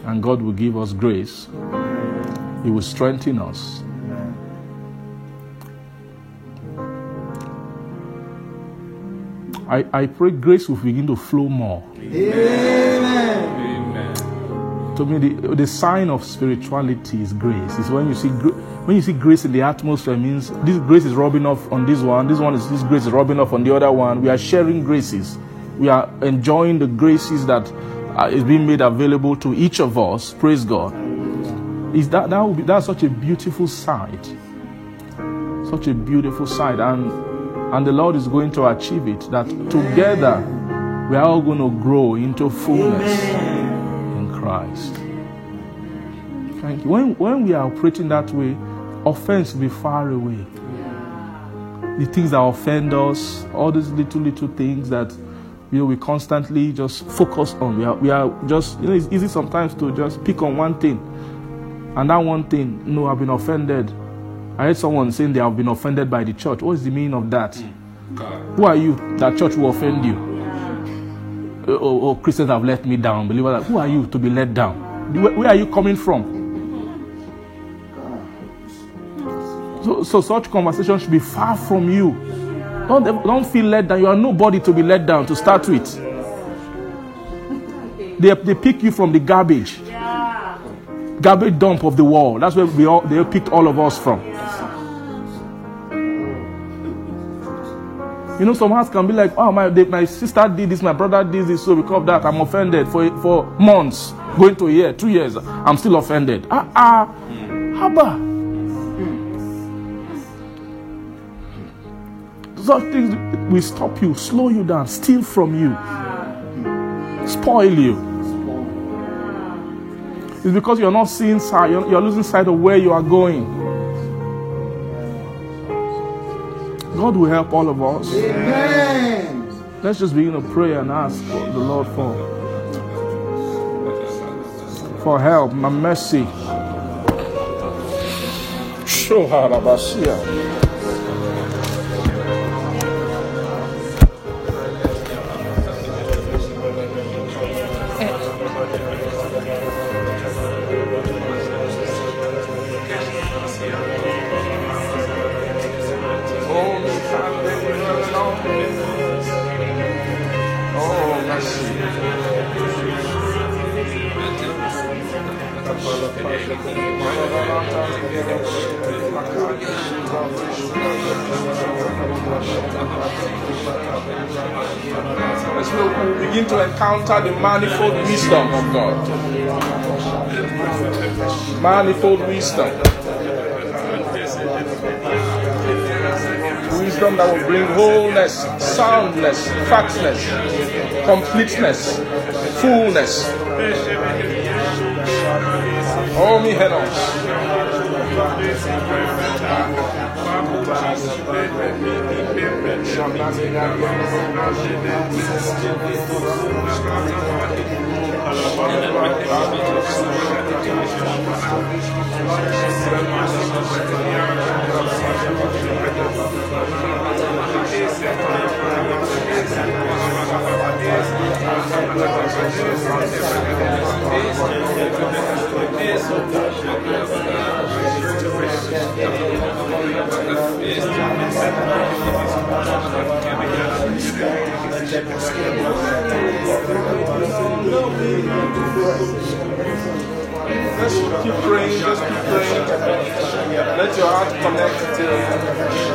[SPEAKER 1] And God will give us grace, He will strengthen us. I, I pray grace will begin to flow more.
[SPEAKER 5] Amen.
[SPEAKER 1] To me, the, the sign of spirituality is grace. It's when you see when you see grace in the atmosphere, means this grace is rubbing off on this one. This one is this grace is rubbing off on the other one. We are sharing graces. We are enjoying the graces that uh, is being made available to each of us. Praise God. Is that that will be that's such a beautiful sight, such a beautiful sight, and and the Lord is going to achieve it. That together we are all going to grow into fullness in Christ. Thank you. When, when we are operating that way, offense will be far away. The things that offend us, all these little, little things that you know, we constantly just focus on. We are, we are just, you know, it's easy sometimes to just pick on one thing. And that one thing, you know, I've been offended. I heard someone saying they have been offended by the church. What is the meaning of that?
[SPEAKER 5] God.
[SPEAKER 1] Who are you that church will offend you? Oh, oh, oh, Christians have let me down. Believers, who are you to be let down? Where, where are you coming from? So, so such conversation should be far from you. Don't, don't feel let down. You are nobody to be let down to start with. They, they pick you from the garbage,
[SPEAKER 2] Yeah.
[SPEAKER 1] garbage dump of the world. That's where we all, they picked all of us from. You know, some hearts can be like, oh, my, they, my sister did this, my brother did this, so because of that, I'm offended for, for months, going to a year, two years, I'm still offended. Ah, ah, haba. Such things will stop you, slow you down, steal from you, spoil you. It's because you're not seeing sight, you're, you're losing sight of where you are going. God will help all of us. Let's just begin to pray and ask the Lord for for help, my mercy. Shoharabasia. Oh, As we begin to encounter the manifold wisdom of God. Manifold wisdom. Wisdom that will bring wholeness, soundness, fatness, completeness, fullness. Oh, mi henos. Just keep praying, just keep praying. Let your heart connect to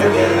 [SPEAKER 1] Jesus.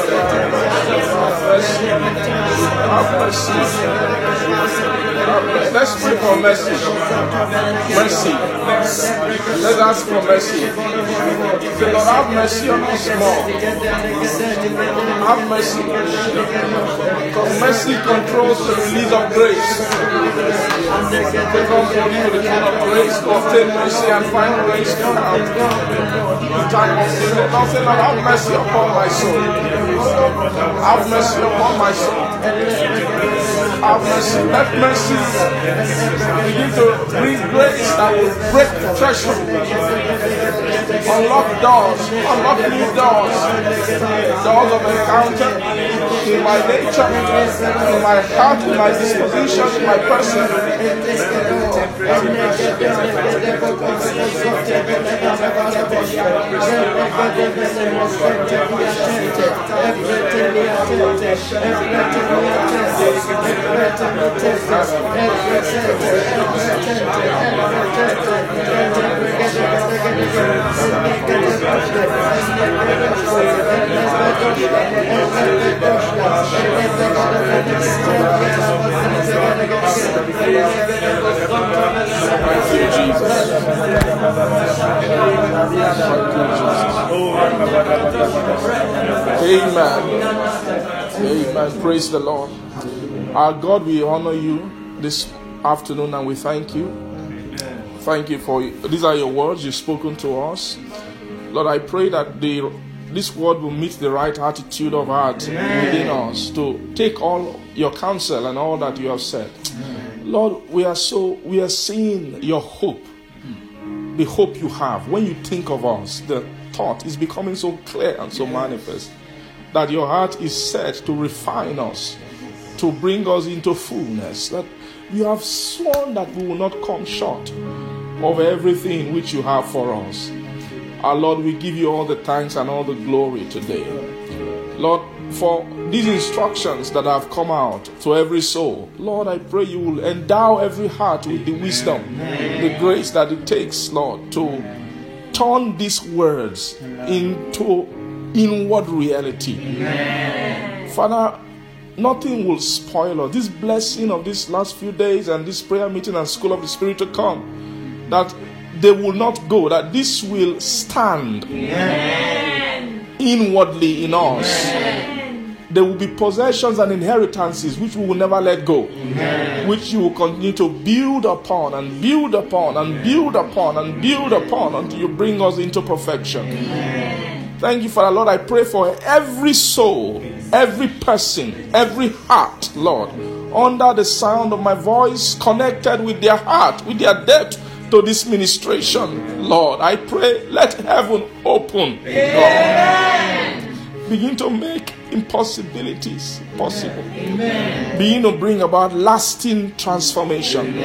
[SPEAKER 1] Let's pray for mercy. Mercy. Let's ask for mercy. Say, Lord, have mercy on us more. Have mercy. Because mercy controls the release of grace. We come for you the throne of grace to obtain mercy and find grace to help. In time of sin, Lord, have mercy upon my soul. Have mercy upon my soul. Have mercy. Let mercy begin to bring grace that will break threshold. Unlock doors. Unlock new doors. Doors of encounter in my nature, in my heart, in my disposition, in my person. Thank you. Amen. Amen. Praise the Lord. Our God, we honor you this afternoon and we thank you. Thank you for these are your words you've spoken to us. Lord, I pray that the this word will meet the right attitude of heart within us to take all your counsel and all that you have said. Lord, we are so we are seeing your hope, the hope you have. When you think of us, the thought is becoming so clear and so manifest that your heart is set to refine us, to bring us into fullness. That You have sworn that we will not come short of everything which you have for us. Our Lord, we give you all the thanks and all the glory today. Lord, for these instructions that have come out to every soul, Lord, I pray you will endow every heart with the wisdom, the grace that it takes, Lord, to turn these words into inward reality. Father, nothing will spoil us. This blessing of these last few days and this prayer meeting and school of the Spirit to come, that they will not go, that this will stand inwardly in us. There will be possessions and inheritances which we will never let go, which you will continue to build upon and build upon and build upon and build upon until you bring us into perfection. Thank you, Father Lord. I pray for every soul, every person, every heart, Lord, under the sound of my voice, connected with their heart, with their depth to this ministration, Lord. I pray, let heaven open, God. Begin to make impossibilities possible. Amen. Begin to bring about lasting transformation,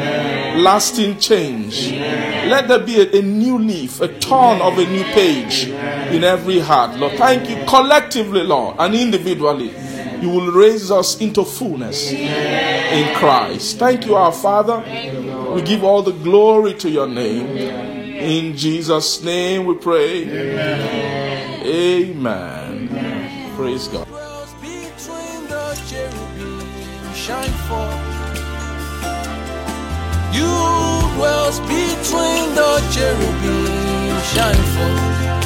[SPEAKER 1] lasting change. Let there be a, a new leaf, a turn of a new page in every heart, Lord. Thank you collectively, Lord, and individually. You will raise us into fullness in Christ. Thank you, our Father. We give all the glory to your name. In Jesus' name we pray. Amen. Praise God.
[SPEAKER 8] You dwells between the cherubim, shine forth.